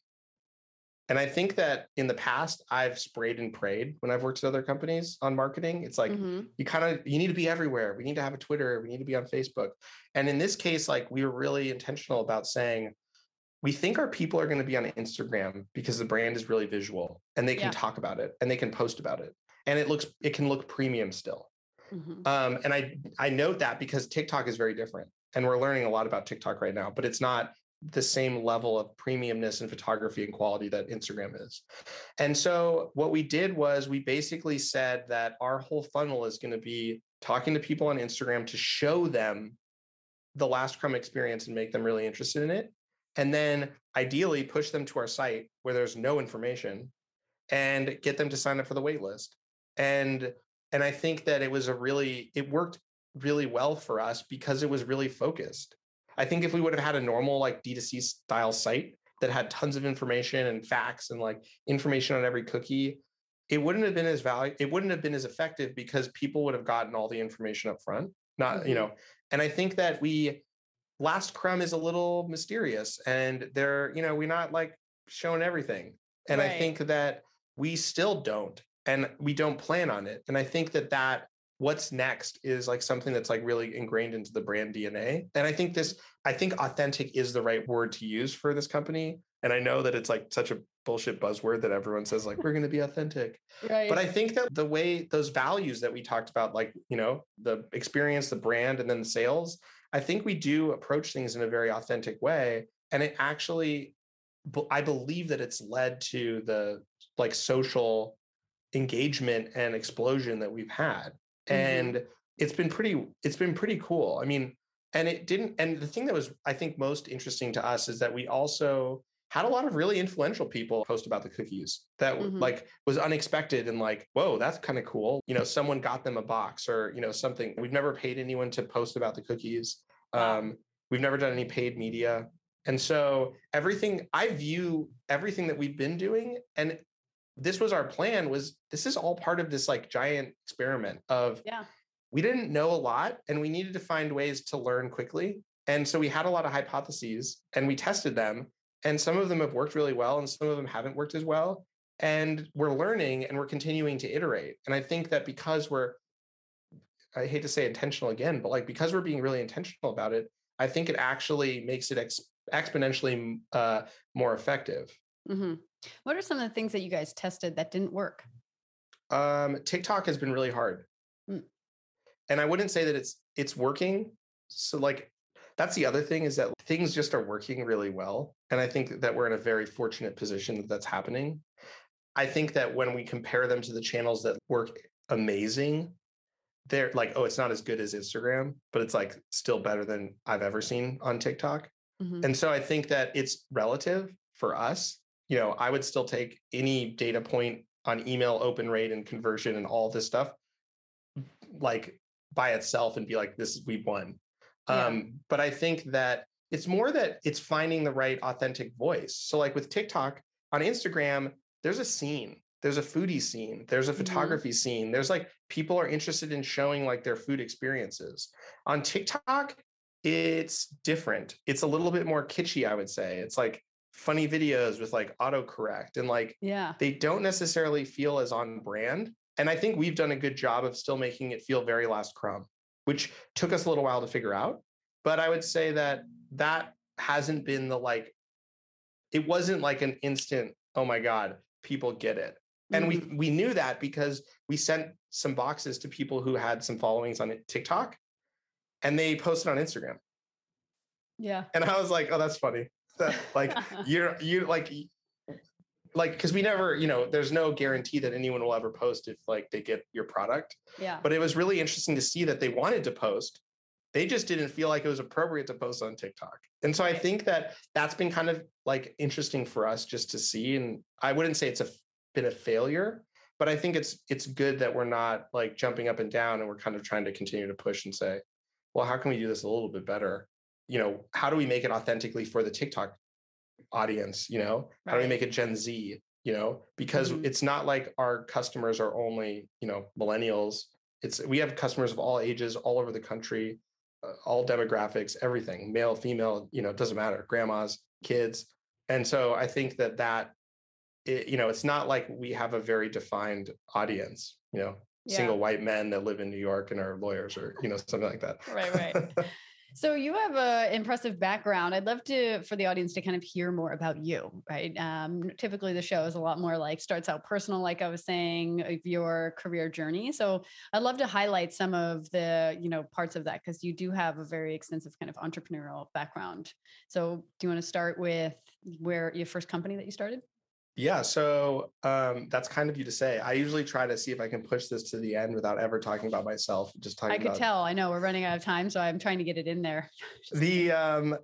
And I think that in the past, I've sprayed and prayed when I've worked at other companies on marketing. It's like Mhm. you kind of you need to be everywhere. We need to have a Twitter. We need to be on Facebook. And in this case, like we were really intentional about saying we think our people are going to be on Instagram because the brand is really visual and they can Yeah. talk about it and they can post about it and it looks it can look premium still. Mhm. Um, and I I note that because TikTok is very different, and we're learning a lot about TikTok right now, but it's not the same level of premiumness and photography and quality that Instagram is. And so what we did was we basically said that our whole funnel is going to be talking to people on Instagram to show them the last crumb experience and make them really interested in it. And then ideally push them to our site where there's no information and get them to sign up for the wait list. And and I think that it was a really it worked really well for us because it was really focused. I think if we would have had a normal like D2C style site that had tons of information and facts and like information on every cookie, it wouldn't have been as value it wouldn't have been as effective because people would have gotten all the information up front. Not, mm-hmm. you know, and I think that we last crumb is a little mysterious and they're, you know, we're not like showing everything. And right. I think that we still don't and we don't plan on it. And I think that that what's next is like something that's like really ingrained into the brand DNA. And I think this, I think authentic is the right word to use for this company. And I know that it's like such a bullshit buzzword that everyone says like we're going to be authentic. Right. But I think that the way those values that we talked about, like you know the experience, the brand, and then the sales, I think we do approach things in a very authentic way, and it actually, I believe that it's led to the like social engagement and explosion that we've had mm-hmm. and it's been pretty it's been pretty cool. I mean and it didn't and the thing that was i think most interesting to us is that we also had a lot of really influential people post about the cookies that mm-hmm. like was unexpected and like whoa that's kind of cool. You know someone got them a box or you know something. We've never paid anyone to post about the cookies. Um, we've never done any paid media. And so everything i view everything that we've been doing and this was our plan was this is all part of this like giant experiment of yeah. we didn't know a lot and we needed to find ways to learn quickly. And so we had a lot of hypotheses and we tested them and some of them have worked really well and some of them haven't worked as well. And we're learning and we're continuing to iterate. And i think that because we're i hate to say intentional again but like because we're being really intentional about it i think it actually makes it ex- exponentially uh, more effective mm-hmm. What are some of the things that you guys tested that didn't work? Um, TikTok has been really hard. Mm. And I wouldn't say that it's it's working. So like that's the other thing is that things just are working really well. And I think that we're in a very fortunate position that that's happening. I think that when we compare them to the channels that work amazing, they're like, oh, it's not as good as Instagram, but it's like still better than I've ever seen on TikTok. Mm-hmm. And so I think that it's relative for us you know, I would still take any data point on email open rate and conversion and all this stuff like by itself and be like, this is we won. Yeah. Um, but I think that it's more that it's finding the right authentic voice. So like with TikTok on Instagram, there's a scene, there's a foodie scene, there's a mm-hmm. photography mm-hmm. scene. There's like people are interested in showing like their food experiences. On TikTok, it's different. It's a little bit more kitschy, I would say. It's like funny videos with like autocorrect and like yeah. they don't necessarily feel as on brand and i think we've done a good job of still making it feel very last crumb which took us a little while to figure out but i would say that that hasn't been the like it wasn't like an instant oh my god people get it and mm-hmm. we we knew that because we sent some boxes to people who had some followings on tiktok and they posted on instagram. Yeah. And i was like oh that's funny like [laughs] you're you like like because we never you know there's no guarantee that anyone will ever post if like they get your product. Yeah. But it was really interesting to see that they wanted to post. They just didn't feel like it was appropriate to post on tiktok. And so i think that that's been kind of like interesting for us just to see and i wouldn't say it's a been a failure but i think it's it's good that we're not like jumping up and down and we're kind of trying to continue to push and say well how can we do this a little bit better you know, how do we make it authentically for the TikTok audience? You know, right. how do we make it Gen Z? You know, because mm-hmm. it's not like our customers are only, you know, millennials. It's we have customers of all ages, all over the country, uh, all demographics, everything, male, female, you know, it doesn't matter, grandmas, kids. And so I think that that, it, you know, it's not like we have a very defined audience, you know, yeah. single white men that live in New York and are lawyers or, you know, something like that. Right, right. [laughs] [laughs] So you have an impressive background. I'd love to for the audience to kind of hear more about you, right? Um, typically, the show is a lot more like starts out personal, like I was saying, of your career journey. So I'd love to highlight some of the you know parts of that because you do have a very extensive kind of entrepreneurial background. So do you want to start with where your first company that you started? Yeah, so um, that's kind of you to say. I usually try to see if I can push this to the end without ever talking about myself. Just talking. I could about... tell. I know we're running out of time, so I'm trying to get it in there. [laughs] the um,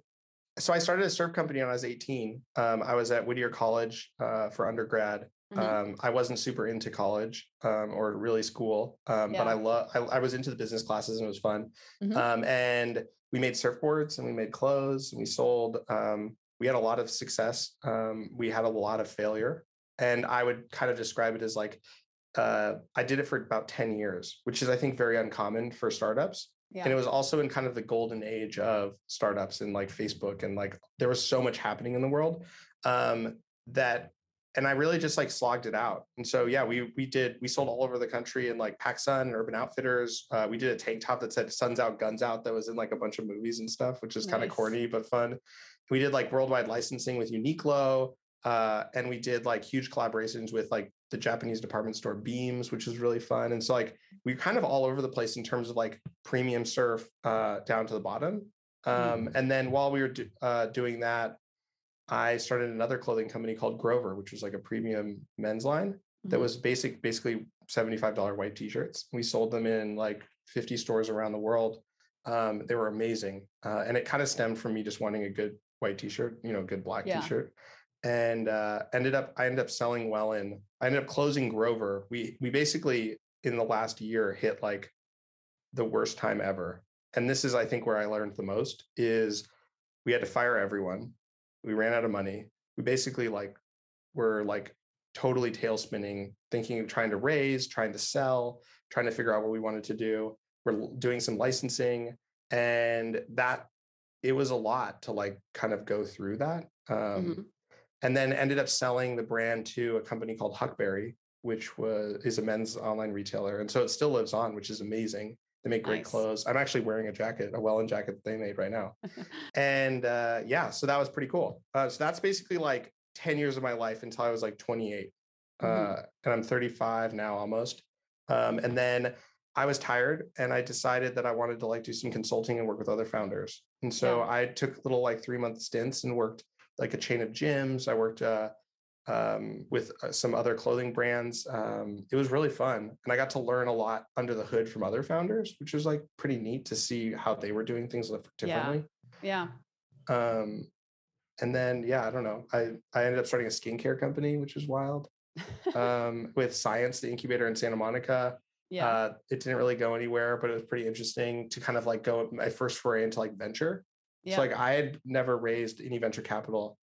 so I started a surf company when I was 18. Um, I was at Whittier College uh, for undergrad. Mm-hmm. Um, I wasn't super into college um, or really school, um, yeah. but I love. I, I, was into the business classes and it was fun. Mm-hmm. Um, and we made surfboards and we made clothes and we sold. Um, we had a lot of success. Um, we had a lot of failure, and I would kind of describe it as like uh, I did it for about ten years, which is I think very uncommon for startups. Yeah. And it was also in kind of the golden age of startups and like Facebook and like there was so much happening in the world um, that and I really just like slogged it out. And so yeah, we we did we sold all over the country in like PacSun, Urban Outfitters. Uh, we did a tank top that said "Suns Out, Guns Out" that was in like a bunch of movies and stuff, which is kind of corny but fun. We did like worldwide licensing with Uniqlo, uh, and we did like huge collaborations with like the Japanese department store Beams, which was really fun. And so like we are kind of all over the place in terms of like premium surf uh, down to the bottom. Um, And then while we were do, uh, doing that, I started another clothing company called Grover, which was like a premium men's line that Mhm. was basic, basically $75 white t-shirts. We sold them in like 50 stores around the world. Um, they were amazing. Uh, and it kind of stemmed from me just wanting a good white t-shirt, you know, good black Yeah. t-shirt. And uh, ended up, I ended up selling well in, I ended up closing Grover. We, we basically in the last year hit like the worst time ever. And this is, I think, where I learned the most is we had to fire everyone. We ran out of money. We basically like were like totally tail spinning, thinking of trying to raise, trying to sell, trying to figure out what we wanted to do. We're doing some licensing, and that it was a lot to like kind of go through that. Um, Mhm. And then ended up selling the brand to a company called Huckberry, which was is a men's online retailer, and so it still lives on, which is amazing. They make great Nice. clothes. I'm actually wearing a jacket, a Wellen jacket that they made right now [laughs] and uh, yeah, so that was pretty cool. Uh, so that's basically like 10 years of my life until I was like 28. Mhm. Uh, and I'm 35 now almost. Um, and then I was tired and I decided that I wanted to like do some consulting and work with other founders. And so Yeah. I took little like three month stints and worked like a chain of gyms. I worked uh, um, with uh, some other clothing brands. Um, it was really fun. And I got to learn a lot under the hood from other founders, which was like pretty neat to see how they were doing things dif- Yeah. differently Yeah. um and then yeah i don't know i i ended up starting a skincare company which is wild [laughs] um with science the incubator in santa monica yeah. uh it didn't really go anywhere but it was pretty interesting to kind of like go my first foray into like venture yeah. so like i had never raised any venture capital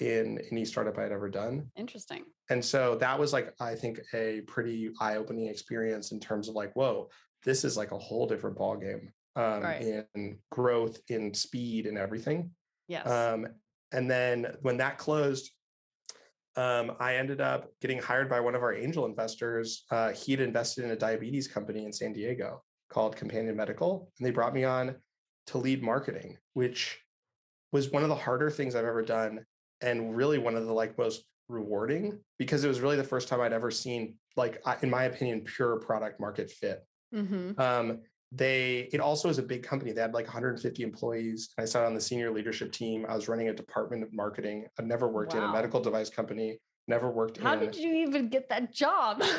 in any startup i had ever done Interesting. and so that was like i think a pretty eye-opening experience in terms of like whoa this is like a whole different ball game um, Right. in growth in speed and everything Yes. um, and then when that closed, um, I ended up getting hired by one of our angel investors. Uh, he had invested in a diabetes company in San Diego called Companion Medical, and they brought me on to lead marketing, which was one of the harder things I've ever done, and really one of the like most rewarding because it was really the first time I'd ever seen like, in my opinion, pure product market fit mm-hmm. um, they it also is a big company. They had like 150 employees. I sat on the senior leadership team. I was running a department of marketing. I've never worked in a medical device company. Never worked How in did you even get that job? [laughs]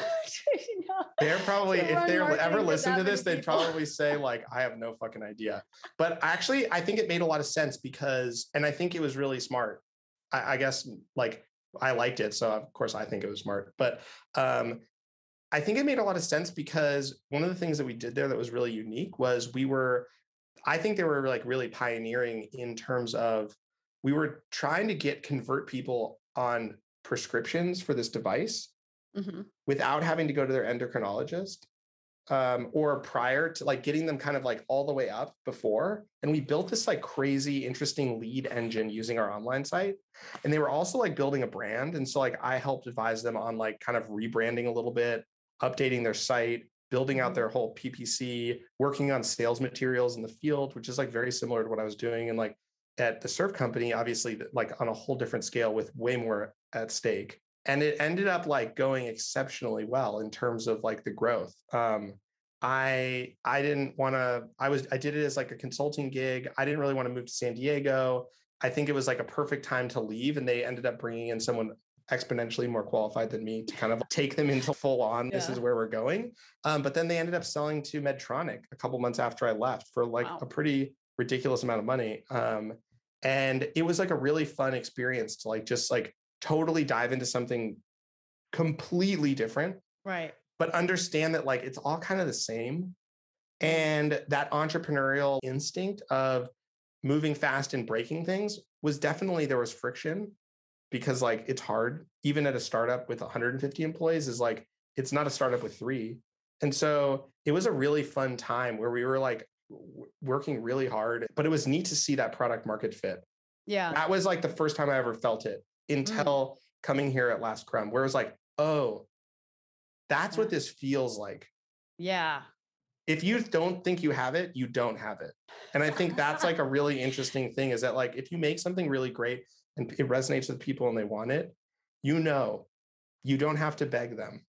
You know? they're probably if they're ever listen to this they'd people? probably say like i have no fucking idea. But actually i think it made a lot of sense because and i think it was really smart. I, I guess like i liked it so of course i think it was smart. But um I think it made a lot of sense because one of the things that we did there that was really unique was we were, I think they were like really pioneering in terms of we were trying to get convert people on prescriptions for this device hmm without having to go to their endocrinologist um, or prior to like getting them kind of like all the way up before. And we built this like crazy, interesting lead engine using our online site. And they were also like building a brand. And so like I helped advise them on like kind of rebranding a little bit, updating their site, building out their whole PPC, working on sales materials in the field, which is like very similar to what I was doing. And like at the surf company, obviously like on a whole different scale with way more at stake and it ended up like going exceptionally well in terms of like the growth. Um i i didn't want to i was i did it as like a consulting gig. I didn't really want to move to san diego. I think it was like a perfect time to leave and they ended up bringing in someone exponentially more qualified than me to kind of take them into full on this Yeah. is where we're going um, but then they ended up selling to medtronic a couple months after i left for like Wow. a pretty ridiculous amount of money um, and it was like a really fun experience to like just like totally dive into something completely different Right. but understand that like it's all kind of the same And that entrepreneurial instinct of moving fast and breaking things was definitely there was friction because like it's hard even at a startup with 150 employees is like it's not a startup with 3 and so it was a really fun time where we were like w- working really hard but it was neat to see that product market fit Yeah. that was like the first time i ever felt it mm. until coming here at last crumb where it was like oh that's what this feels like Yeah. if you don't think you have it, you don't have it. And I think that's like a really [laughs] interesting thing is that like if you make something really great and it resonates with people and they want it, you know, you don't have to beg them.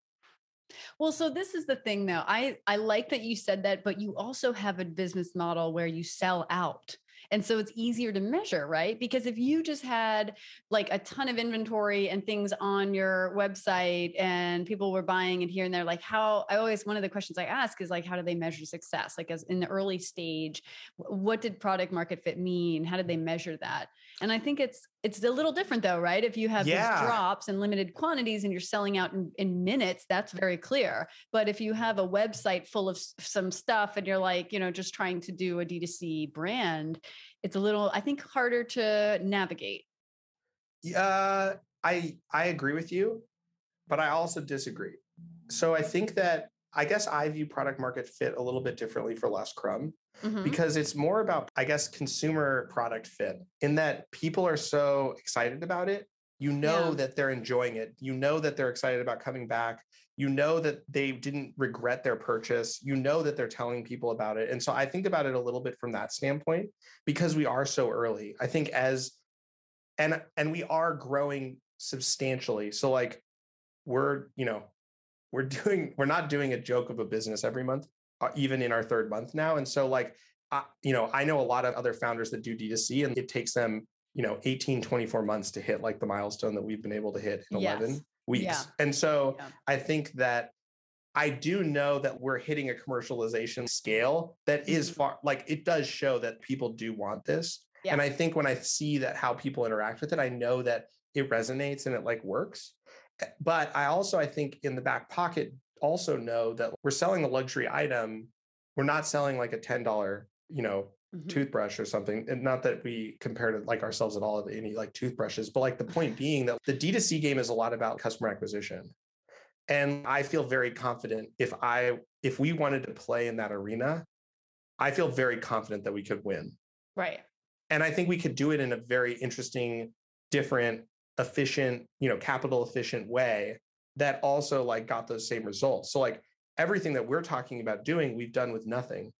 Well, so this is the thing though. I I like that you said that, but you also have a business model where you sell out. And so it's easier to measure, right? Because if you just had like a ton of inventory and things on your website and people were buying it here and there, like how I always, one of the questions I ask is like, how do they measure success? Like as in the early stage, what did product market fit mean? How did they measure that? And I think it's, it's a little different though, right? If you have Yeah. these drops and limited quantities and you're selling out in, in minutes, that's very clear. But if you have a website full of some stuff and you're like, you know, just trying to do a D2C brand, it's a little, I think, harder to navigate. Uh, I I agree with you, but I also disagree. So I think that I guess I view product market fit a little bit differently for Last Crumb Mhm. because it's more about i guess consumer product fit in that people are so excited about it. You know Yeah. that they're enjoying it. You know that they're excited about coming back. You know that they didn't regret their purchase. You know that they're telling people about it. And so i think about it a little bit from that standpoint because we are so early. I think as and and we are growing substantially. So like we're you know we're doing we're not doing a joke of a business every month uh, even in our third month now. And so like, I, you know, I know a lot of other founders that do D2C and it takes them, you know, 18, 24 months to hit like the milestone that we've been able to hit in 11 Yes. weeks. Yeah. And so Yeah. I think that I do know that we're hitting a commercialization scale that is Mhm. far, like it does show that people do want this. Yeah. And I think when I see that how people interact with it, I know that it resonates and it like works. But I also, I think in the back pocket, also know that we're selling a luxury item. We're not selling like a $10, you know, Mhm. toothbrush or something. And not that we compare to like ourselves at all of any like toothbrushes, but like the point [laughs] being that the D2C game is a lot about customer acquisition. And I feel very confident if I if we wanted to play in that arena, I feel very confident that we could win. Right. And I think we could do it in a very interesting, different, efficient, you know, capital efficient way that also like got those same results. So like everything that we're talking about doing, we've done with nothing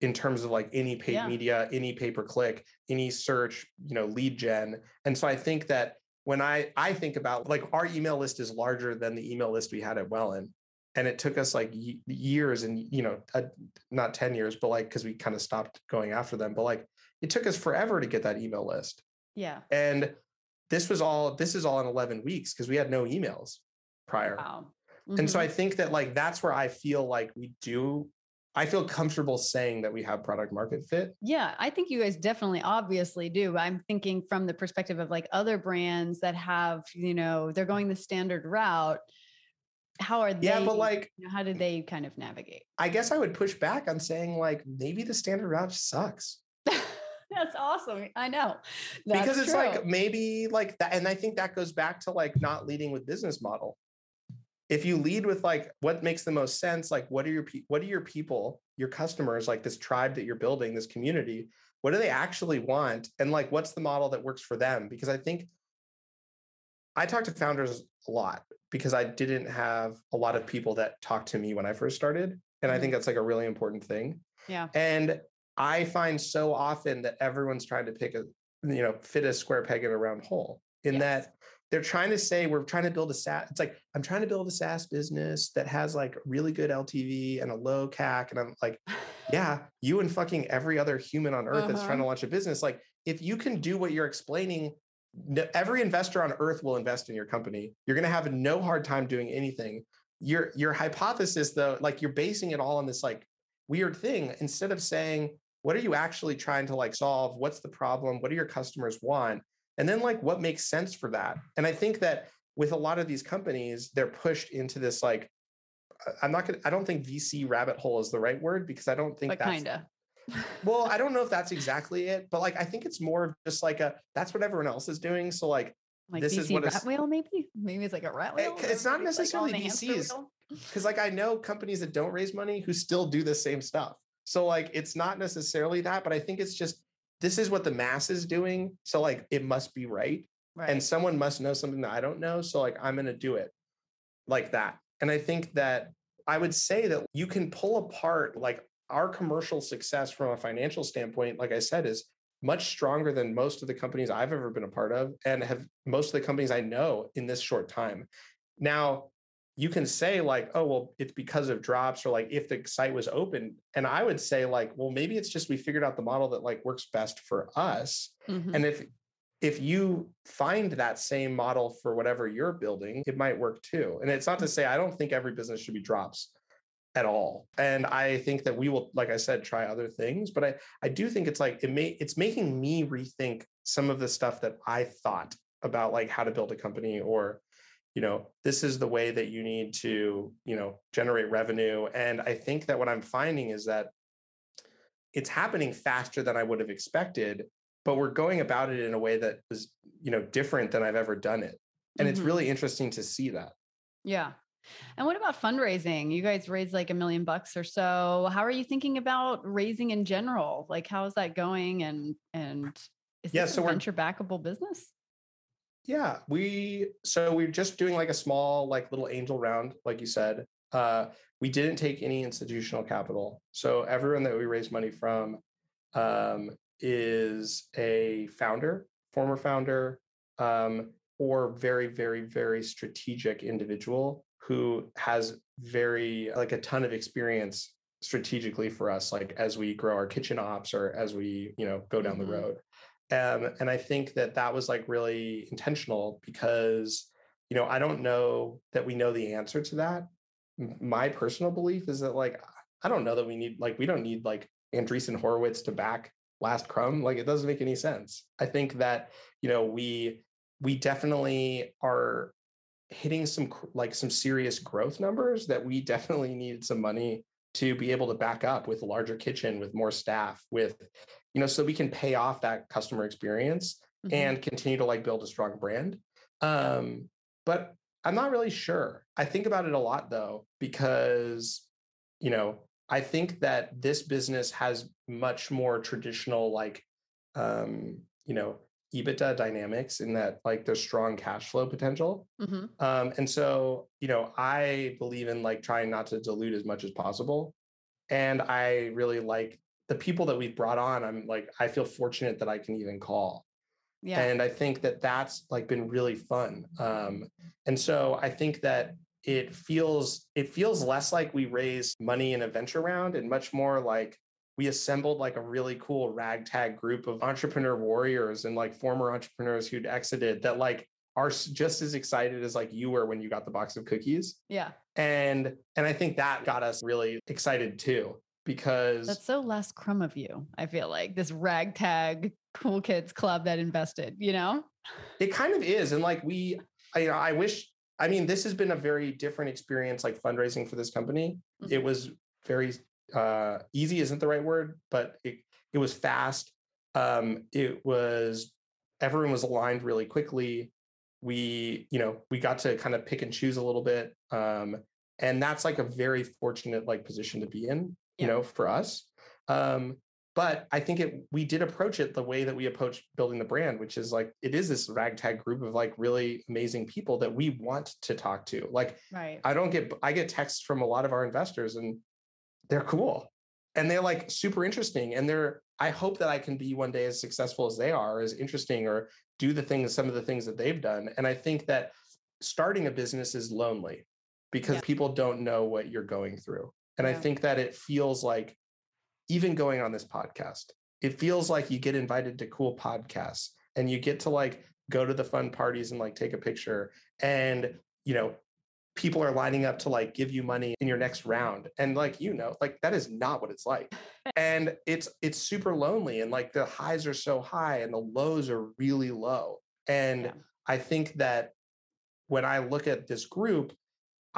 in terms of like any paid Yeah. media, any pay per click, any search, you know, lead gen. And so I think that when I I think about like our email list is larger than the email list we had at Wellen, and it took us like years and you know uh, not ten years, but like because we kind of stopped going after them, but like it took us forever to get that email list, Yeah. and this was all this is all in eleven weeks because we had no emails prior. Wow. And so. I mm-hmm. think that like that's where I feel like we do. I feel comfortable saying that we have product market fit. Yeah, I think you guys definitely obviously do. I'm thinking from the perspective of like other brands that have, you know, they're going the standard route. How are they? Yeah, but like you know, how do they kind of navigate? I guess I would push back on saying like maybe the standard route sucks That's awesome. I know. because it's true. like maybe like that, and I think that goes back to like not leading with business model. If you lead with like what makes the most sense, like what are your pe- what are your people, your customers, like this tribe that you're building, this community, what do they actually want, and like what's the model that works for them? Because I think I talk to founders a lot because I didn't have a lot of people that talked to me when I first started, and I mm-hmm. think that's like a really important thing. yeah. And I find so often that everyone's trying to pick a, you know, fit a square peg in a round hole in Yes. that they're trying to say we're trying to build a SaaS. It's like, I'm trying to build a SaaS business that has like really good LTV and a low CAC. And I'm like, yeah, [laughs] you and fucking every other human on earth that's trying to uh-huh. launch a business. Like, if you can do what you're explaining, every investor on earth will invest in your company. You're going to have no hard time doing anything. Your your hypothesis, though, like you're basing it all on this like weird thing instead of saying, what are you actually trying to like solve? What's the problem? What do your customers want? And then like what makes sense for that? And I think that with a lot of these companies, they're pushed into this like I'm not gonna I don't think VC rabbit hole is the right word because I don't think but that's kinda. well, I [laughs] don't know if that's exactly it, but like I think it's more of just like a that's what everyone else is doing. So like Like This VC is what rat wheel, maybe? Maybe it's like a rat It- it's not Everybody's, like, necessarily VCs. because like I know companies that don't raise money who still do the same stuff. So like it's not necessarily that, but I think it's just this is what the mass is doing. So like it must be right. Right. And someone must know something that I don't know. So like I'm gonna do it like that. And I think that I would say that you can pull apart like our commercial success from a financial standpoint, like I said, is much stronger than most of the companies I've ever been a part of and have most of the companies I know in this short time. Now, you can say like, oh, well, it's because of drops or like if the site was open. And I would say like, well, maybe it's just we figured out the model that like works best for us. Mhm. And if if you find that same model for whatever you're building, it might work too. And it's not to say I don't think every business should be drops at all. And I think that we will, like I said, try other things. But I I do think it's like it may it's making me rethink some of the stuff that I thought about like how to build a company or you know this is the way that you need to you know generate revenue and i think that what i'm finding is that it's happening faster than i would have expected but we're going about it in a way that is you know different than i've ever done it and it's Mhm. really interesting to see that Yeah. And what about fundraising? You guys raised like a million bucks or so. How are you thinking about raising in general? Like how is that going? And and is Yeah, this so a venture backable business? Yeah, we so we're just doing like a small like little angel round, like you said. Uh, we didn't take any institutional capital, so everyone that we raised money from um, is a founder, former founder, um, or very, very, very strategic individual who has very like a ton of experience strategically for us, like as we grow our kitchen ops or as we you know go down Mhm. the road. Um, and I think that that was like really intentional because, you know, I don't know that we know the answer to that. My personal belief is that like, I don't know that we need, like, we don't need like Andreessen Horowitz to back Last Crumb. Like, it doesn't make any sense. I think that, you know, we, we definitely are hitting some like some serious growth numbers that we definitely needed some money to be able to back up with a larger kitchen with more staff with you know so we can pay off that customer experience Mhm. and continue to like build a strong brand um but i'm not really sure i think about it a lot though because you know i think that this business has much more traditional like um you know ebitda dynamics in that like there's strong cash flow potential Mhm. um, and so, you know, I believe in like trying not to dilute as much as possible. And I really like the people that we've brought on. I'm like, I feel fortunate that I can even call. Yeah. And I think that that's like been really fun. Um, and so I think that it feels it feels less like we raised money in a venture round and much more like we assembled like a really cool ragtag group of entrepreneur warriors and like former entrepreneurs who'd exited that like are just as excited as like you were when you got the box of cookies yeah. and and i think that got us really excited too because That's so last crumb of you. I feel like this ragtag cool kids club that invested, you know? it kind of is and like we I, you know i wish i mean this has been a very different experience like fundraising for this company it Mhm. was very uh easy isn't the right word but it it was fast um it was everyone was aligned really quickly we you know we got to kind of pick and choose a little bit um and that's like a very fortunate like position to be in you Yeah. know for us um but i think it we did approach it the way that we approached building the brand which is like it is this ragtag group of like really amazing people that we want to talk to like Right. I don't get I get texts from a lot of our investors and they're cool. And they're like super interesting. And they're I hope that I can be one day as successful as they are, as interesting or do the things, some of the things that they've done. And I think that starting a business is lonely because Yeah. people don't know what you're going through. And I think that it feels like even going on this podcast, it feels like you get invited to cool podcasts and you get to like go to the fun parties and like take a picture and you know people are lining up to like give you money in your next round. And like you know like that is not what it's like. [laughs] And it's it's super lonely and like the highs are so high and the lows are really low. And Yeah. i think that when i look at this group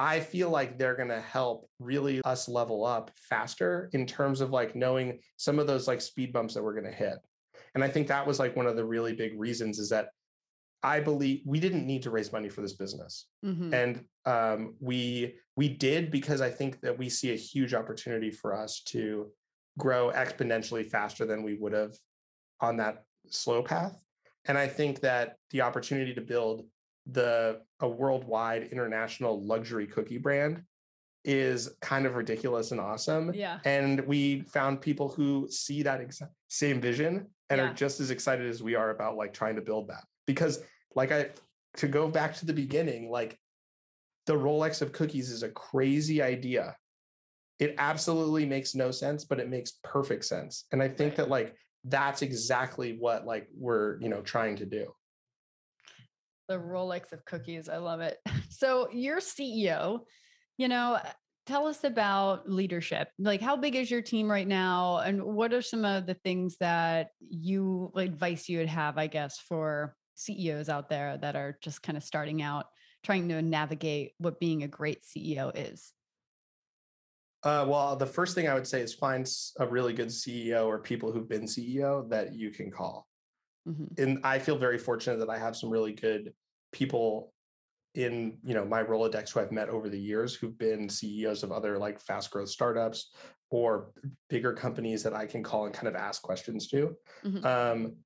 I feel like they're going to help really us level up faster in terms of like knowing some of those like speed bumps that we're going to hit. And I think that was like one of the really big reasons is that I believe we didn't need to raise money for this business. Mhm. And um, we we did because I think that we see a huge opportunity for us to grow exponentially faster than we would have on that slow path. And I think that the opportunity to build the a worldwide international luxury cookie brand is kind of ridiculous and awesome. Yeah. And we found people who see that exact same vision and Yeah. are just as excited as we are about like trying to build that. Because like I to go back to the beginning, like the Rolex of cookies is a crazy idea. It absolutely makes no sense, but it makes perfect sense. And I think that like that's exactly what like we're, you know, trying to do. The Rolex of cookies. I love it. [laughs] So you're CEO, you know, uh, tell us about leadership. Like how big is your team right now? And what are some of the things that you advice you would have, I guess, for CEOs out there that are just kind of starting out, trying to navigate what being a great CEO is? Uh, well, the first thing I would say is find a really good CEO or people who've been CEO that you can call. Mhm. And I feel very fortunate that I have some really good people in you know my Rolodex who I've met over the years who've been CEOs of other like fast growth startups or bigger companies that I can call and kind of ask questions to. Mhm. Um,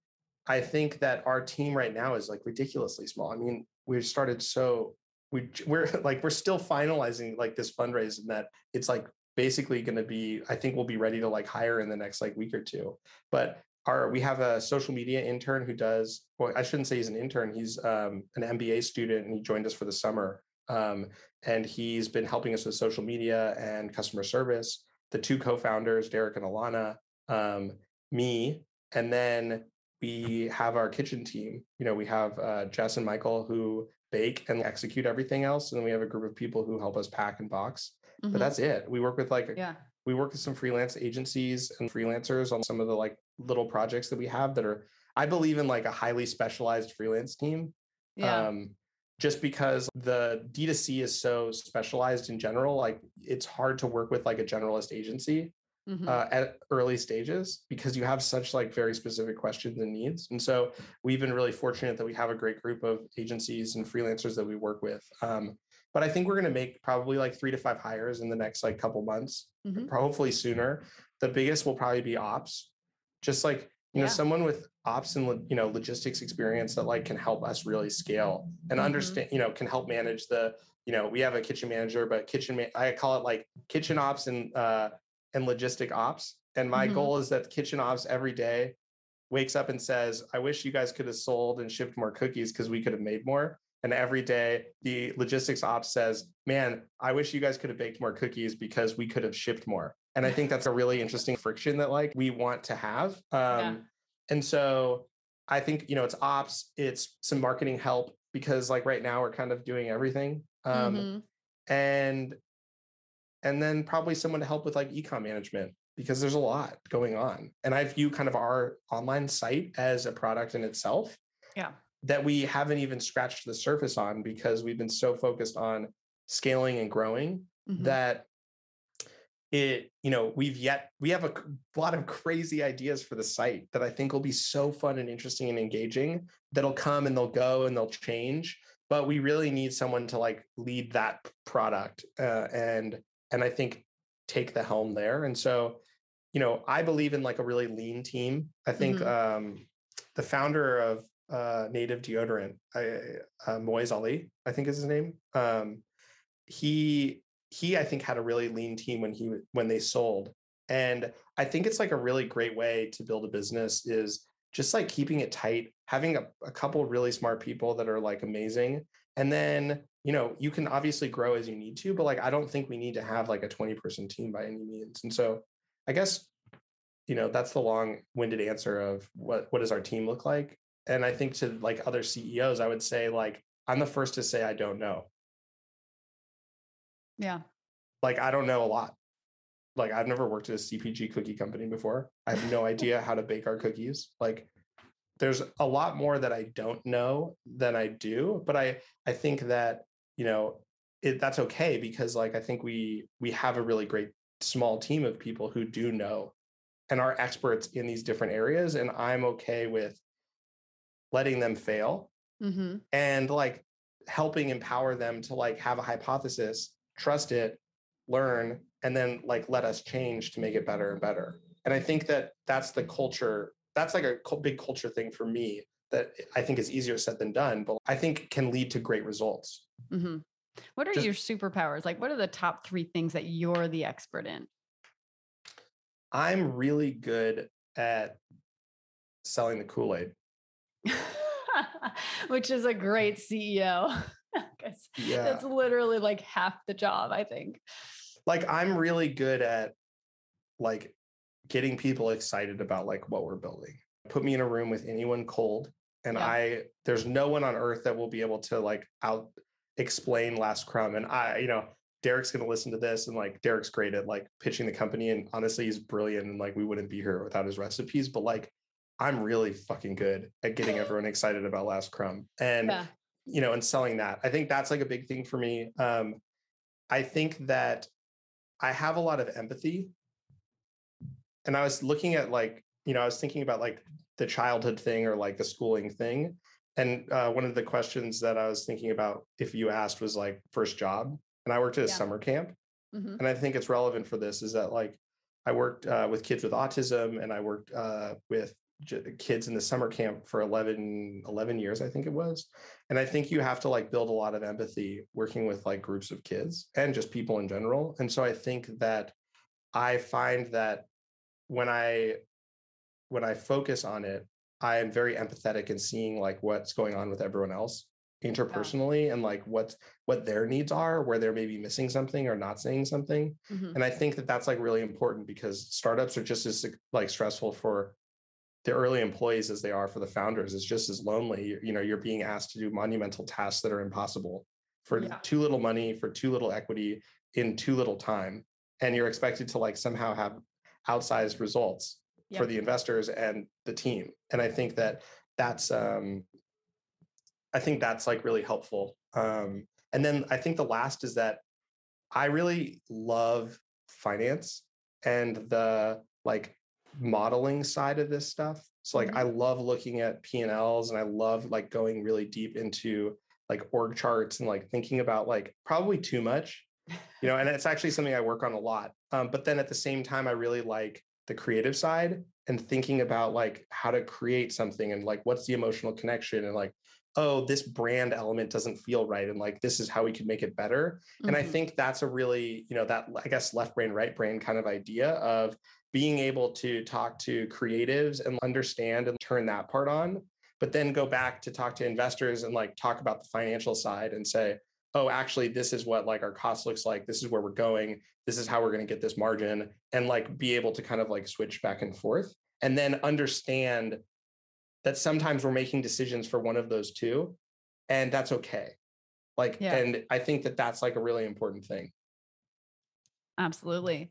I think that our team right now is like ridiculously small. I mean, we started so we [laughs] we're like we're still finalizing like this fundraise and that it's like basically going to be I think we'll be ready to like hire in the next like week or two. But our we have a social media intern who does well I shouldn't say he's an intern, he's um, an MBA student and he joined us for the summer. Um, and he's been helping us with social media and customer service. The two co-founders, Derek and Alana, um, me, and then we have our kitchen team. You know, we have uh, Jess and Michael who bake and execute everything else, and then we have a group of people who help us pack and box. Mhm. But that's it. We work with like yeah. we work with some freelance agencies and freelancers on some of the like little projects that we have that are. I believe in like a highly specialized freelance team Yeah. um, just because the D2C is so specialized in general, like it's hard to work with like a generalist agency Mhm. uh, at early stages because you have such like very specific questions and needs. And so we've been really fortunate that we have a great group of agencies and freelancers that we work with. Um, but I think we're going to make probably like three to five hires in the next like couple months, Mhm. hopefully sooner. The biggest will probably be ops, just like you know Yeah. someone with ops and you know logistics experience that like can help us really scale and Mhm. understand you know can help manage the you know we have a kitchen manager but kitchen ma- i call it like kitchen ops and uh and logistic ops and my Mhm. goal is that kitchen ops every day wakes up and says i wish you guys could have sold and shipped more cookies because we could have made more and every day the logistics ops says man i wish you guys could have baked more cookies because we could have shipped more and i think that's a really interesting friction that like we want to have um Yeah. and so i think you know it's ops it's some marketing help because like right now we're kind of doing everything um Mhm. and and then probably someone to help with like ecom management because there's a lot going on and i view kind of our online site as a product in itself Yeah. that we haven't even scratched the surface on because we've been so focused on scaling and growing Mhm. that it you know we've yet we have a lot of crazy ideas for the site that i think will be so fun and interesting and engaging that'll come and they'll go and they'll change but we really need someone to like lead that product uh, and and i think take the helm there and so you know i believe in like a really lean team i think Mhm. um the founder of uh native deodorant I, uh, moiz ali i think is his name um he he i think had a really lean team when he when they sold and i think it's like a really great way to build a business is just like keeping it tight having a, a couple really smart people that are like amazing and then you know you can obviously grow as you need to but like i don't think we need to have like a 20 person team by any means and so i guess you know that's the long-winded answer of what what does our team look like and i think to like other ceos i would say like i'm the first to say i don't know Yeah. like I don't know a lot. Like I've never worked at a CPG cookie company before. I have no [laughs] idea how to bake our cookies. Like there's a lot more that I don't know than I do, but I I think that, you know, it, that's okay because like I think we we have a really great small team of people who do know and are experts in these different areas and I'm okay with letting them fail Mm-hmm. and like helping empower them to like have a hypothesis, trust it, learn, and then like let us change to make it better and better. And I think that that's the culture. That's like a big culture thing for me that I think is easier said than done, but I think can lead to great results. Mm-hmm. What are Just- your superpowers? Like, what are the top three things that you're the expert in? I'm really good at selling the Kool Aid. [laughs] Which is a great CEO. [laughs] 'Cause Yeah. That's literally like half the job, I think. like I'm really good at like getting people excited about like what we're building. Put me in a room with anyone cold and Yeah. I there's no one on earth that will be able to like out explain last crumb and I you know Derek's going to listen to this and like Derek's great at like pitching the company and honestly he's brilliant and like we wouldn't be here without his recipes but like I'm really fucking good at getting [gasps] everyone excited about last crumb and Yeah. You know, and selling that. I think that's like a big thing for me. Um, I think that I have a lot of empathy. And I was looking at like, you know, I was thinking about like the childhood thing or like the schooling thing. And uh, one of the questions that I was thinking about if you asked was like first job. And I worked at a Yeah. summer camp. Mhm. And I think it's relevant for this is that like I worked uh, with kids with autism and I worked uh, with kids in the summer camp for 11, 11 years, I think it was. And I think you have to like build a lot of empathy working with like groups of kids and just people in general. And so I think that I find that when I when I focus on it, I am very empathetic in seeing like what's going on with everyone else interpersonally and like what what their needs are, where they're maybe missing something or not saying something. Mhm. And I think that that's like really important because startups are just as like stressful for the early employees as they are for the founders. is just as lonely. You- You know, you're being asked to do monumental tasks that are impossible for Yeah. too little money, for too little equity in too little time. And you're expected to like somehow have outsized results Yeah. for the investors and the team. And I think that that's um I think that's like really helpful. Um and then I think the last is that I really love finance and the like modeling side of this stuff. So like I love looking at P&Ls and I love like going really deep into like org charts and like thinking about like probably too much, you know, and it's actually something I work on a lot. Um, but then at the same time, I really like the creative side and thinking about like how to create something and like what's the emotional connection and like, oh, this brand element doesn't feel right. And like this is how we could make it better. And I Mhm. think that's a really, you know, that I guess left brain, right brain kind of idea of being able to talk to creatives and understand and turn that part on, but then go back to talk to investors and like talk about the financial side and say, oh, actually, this is what like our cost looks like. This is where we're going. This is how we're going to get this margin and like be able to kind of like switch back and forth and then understand that sometimes we're making decisions for one of those two and that's okay. Like, Yeah. and I think that that's like a really important thing. Absolutely.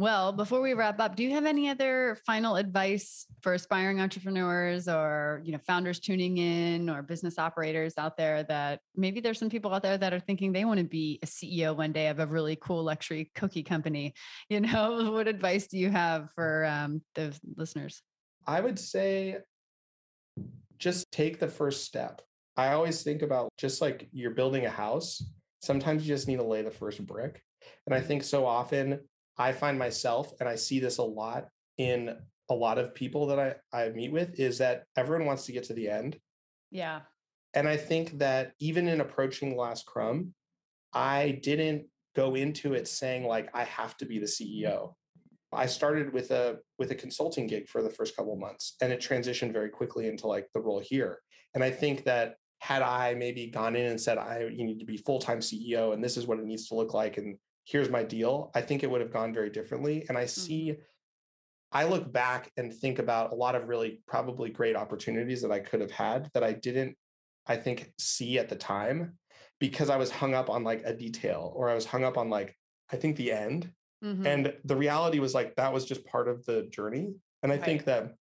Well, before we wrap up, do you have any other final advice for aspiring entrepreneurs or, you know, founders tuning in or business operators out there that maybe there's some people out there that are thinking they want to be a CEO one day of a really cool luxury cookie company. You know, [laughs] what advice do you have for um, the listeners? I would say just take the first step. I always think about just like you're building a house, sometimes you just need to lay the first brick. And I think so often I find myself, and I see this a lot in a lot of people that I, I meet with, is that everyone wants to get to the end. Yeah. And I think that even in approaching Last Crumb, I didn't go into it saying like I have to be the CEO. I started with a with a consulting gig for the first couple of months and it transitioned very quickly into like the role here. And I think that had I maybe gone in and said I you need to be full-time CEO and this is what it needs to look like and here's my deal, I think it would have gone very differently. And I see I look back and think about a lot of really probably great opportunities that I could have had that I didn't I think see at the time because I was hung up on like a detail or I was hung up on like I think the end Mhm. and the reality was like that was just part of the journey and i Right. think that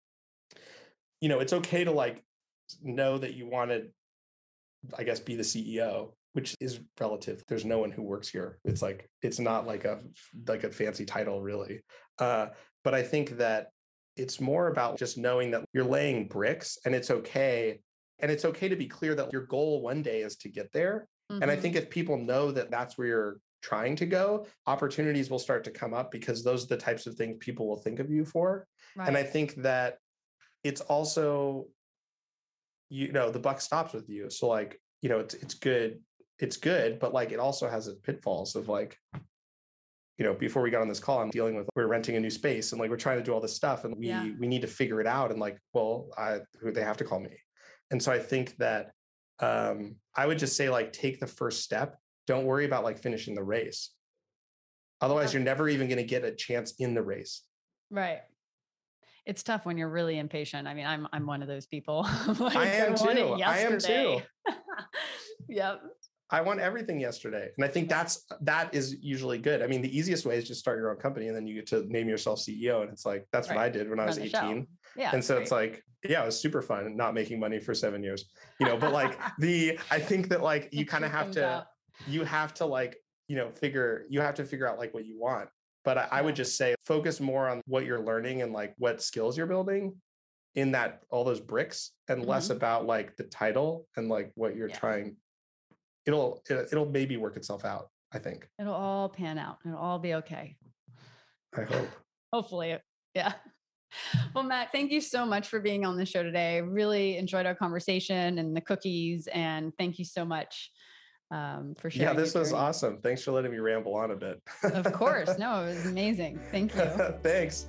you know it's okay to like know that you want to i guess be the ceo which is relative. There's no one who works here. It's like it's not like a like a fancy title really. Uh, but I think that it's more about just knowing that you're laying bricks and it's okay. And it's okay to be clear that your goal one day is to get there. Mm-hmm. And I think mm-hmm. if people know that that's where you're trying to go, opportunities will start to come up because those are the types of things people will think of you for. Right. And I think that it's also, you know, the buck stops with you. So like, you know, it's it's good, it's good, but like it also has its pitfalls of like, you know, before we got on this call, I'm dealing with we're renting a new space and like we're trying to do all this stuff and we yeah. we need to figure it out. And like, well, I they have to call me. And so I think that um, I would just say like take the first step. Don't worry about like finishing the race. Otherwise, you're never even going to get a chance in the race. Right. It's tough when you're really impatient. I mean, I'm I'm one of those people. [laughs] like, I am too. I am too. [laughs] yep. I want everything yesterday. And I think that's that is usually good. I mean, the easiest way is just start your own company and then you get to name yourself CEO. And it's like that's right. what I did when I was 18. Yeah. And so it's like, yeah, it was super fun not making money for seven years. You know, but like [laughs] the I think that like you kind of have to out. you have to like, you know, figure you have to figure out like what you want. But I, yeah. I would just say focus more on what you're learning and like what skills you're building in that all those bricks and mm-hmm. less about like the title and like what you're yeah. trying it'll it'll maybe work itself out. I think it'll all pan out. It'll all be okay. I hope. Hopefully, yeah. [laughs] Well, Matt, thank you so much for being on the show today. Really enjoyed our conversation and the cookies, and thank you so much um, for sharing. Yeah, this was awesome. Thanks for letting me ramble on a bit. of course, no, it was [laughs] amazing. Thank you. Thanks.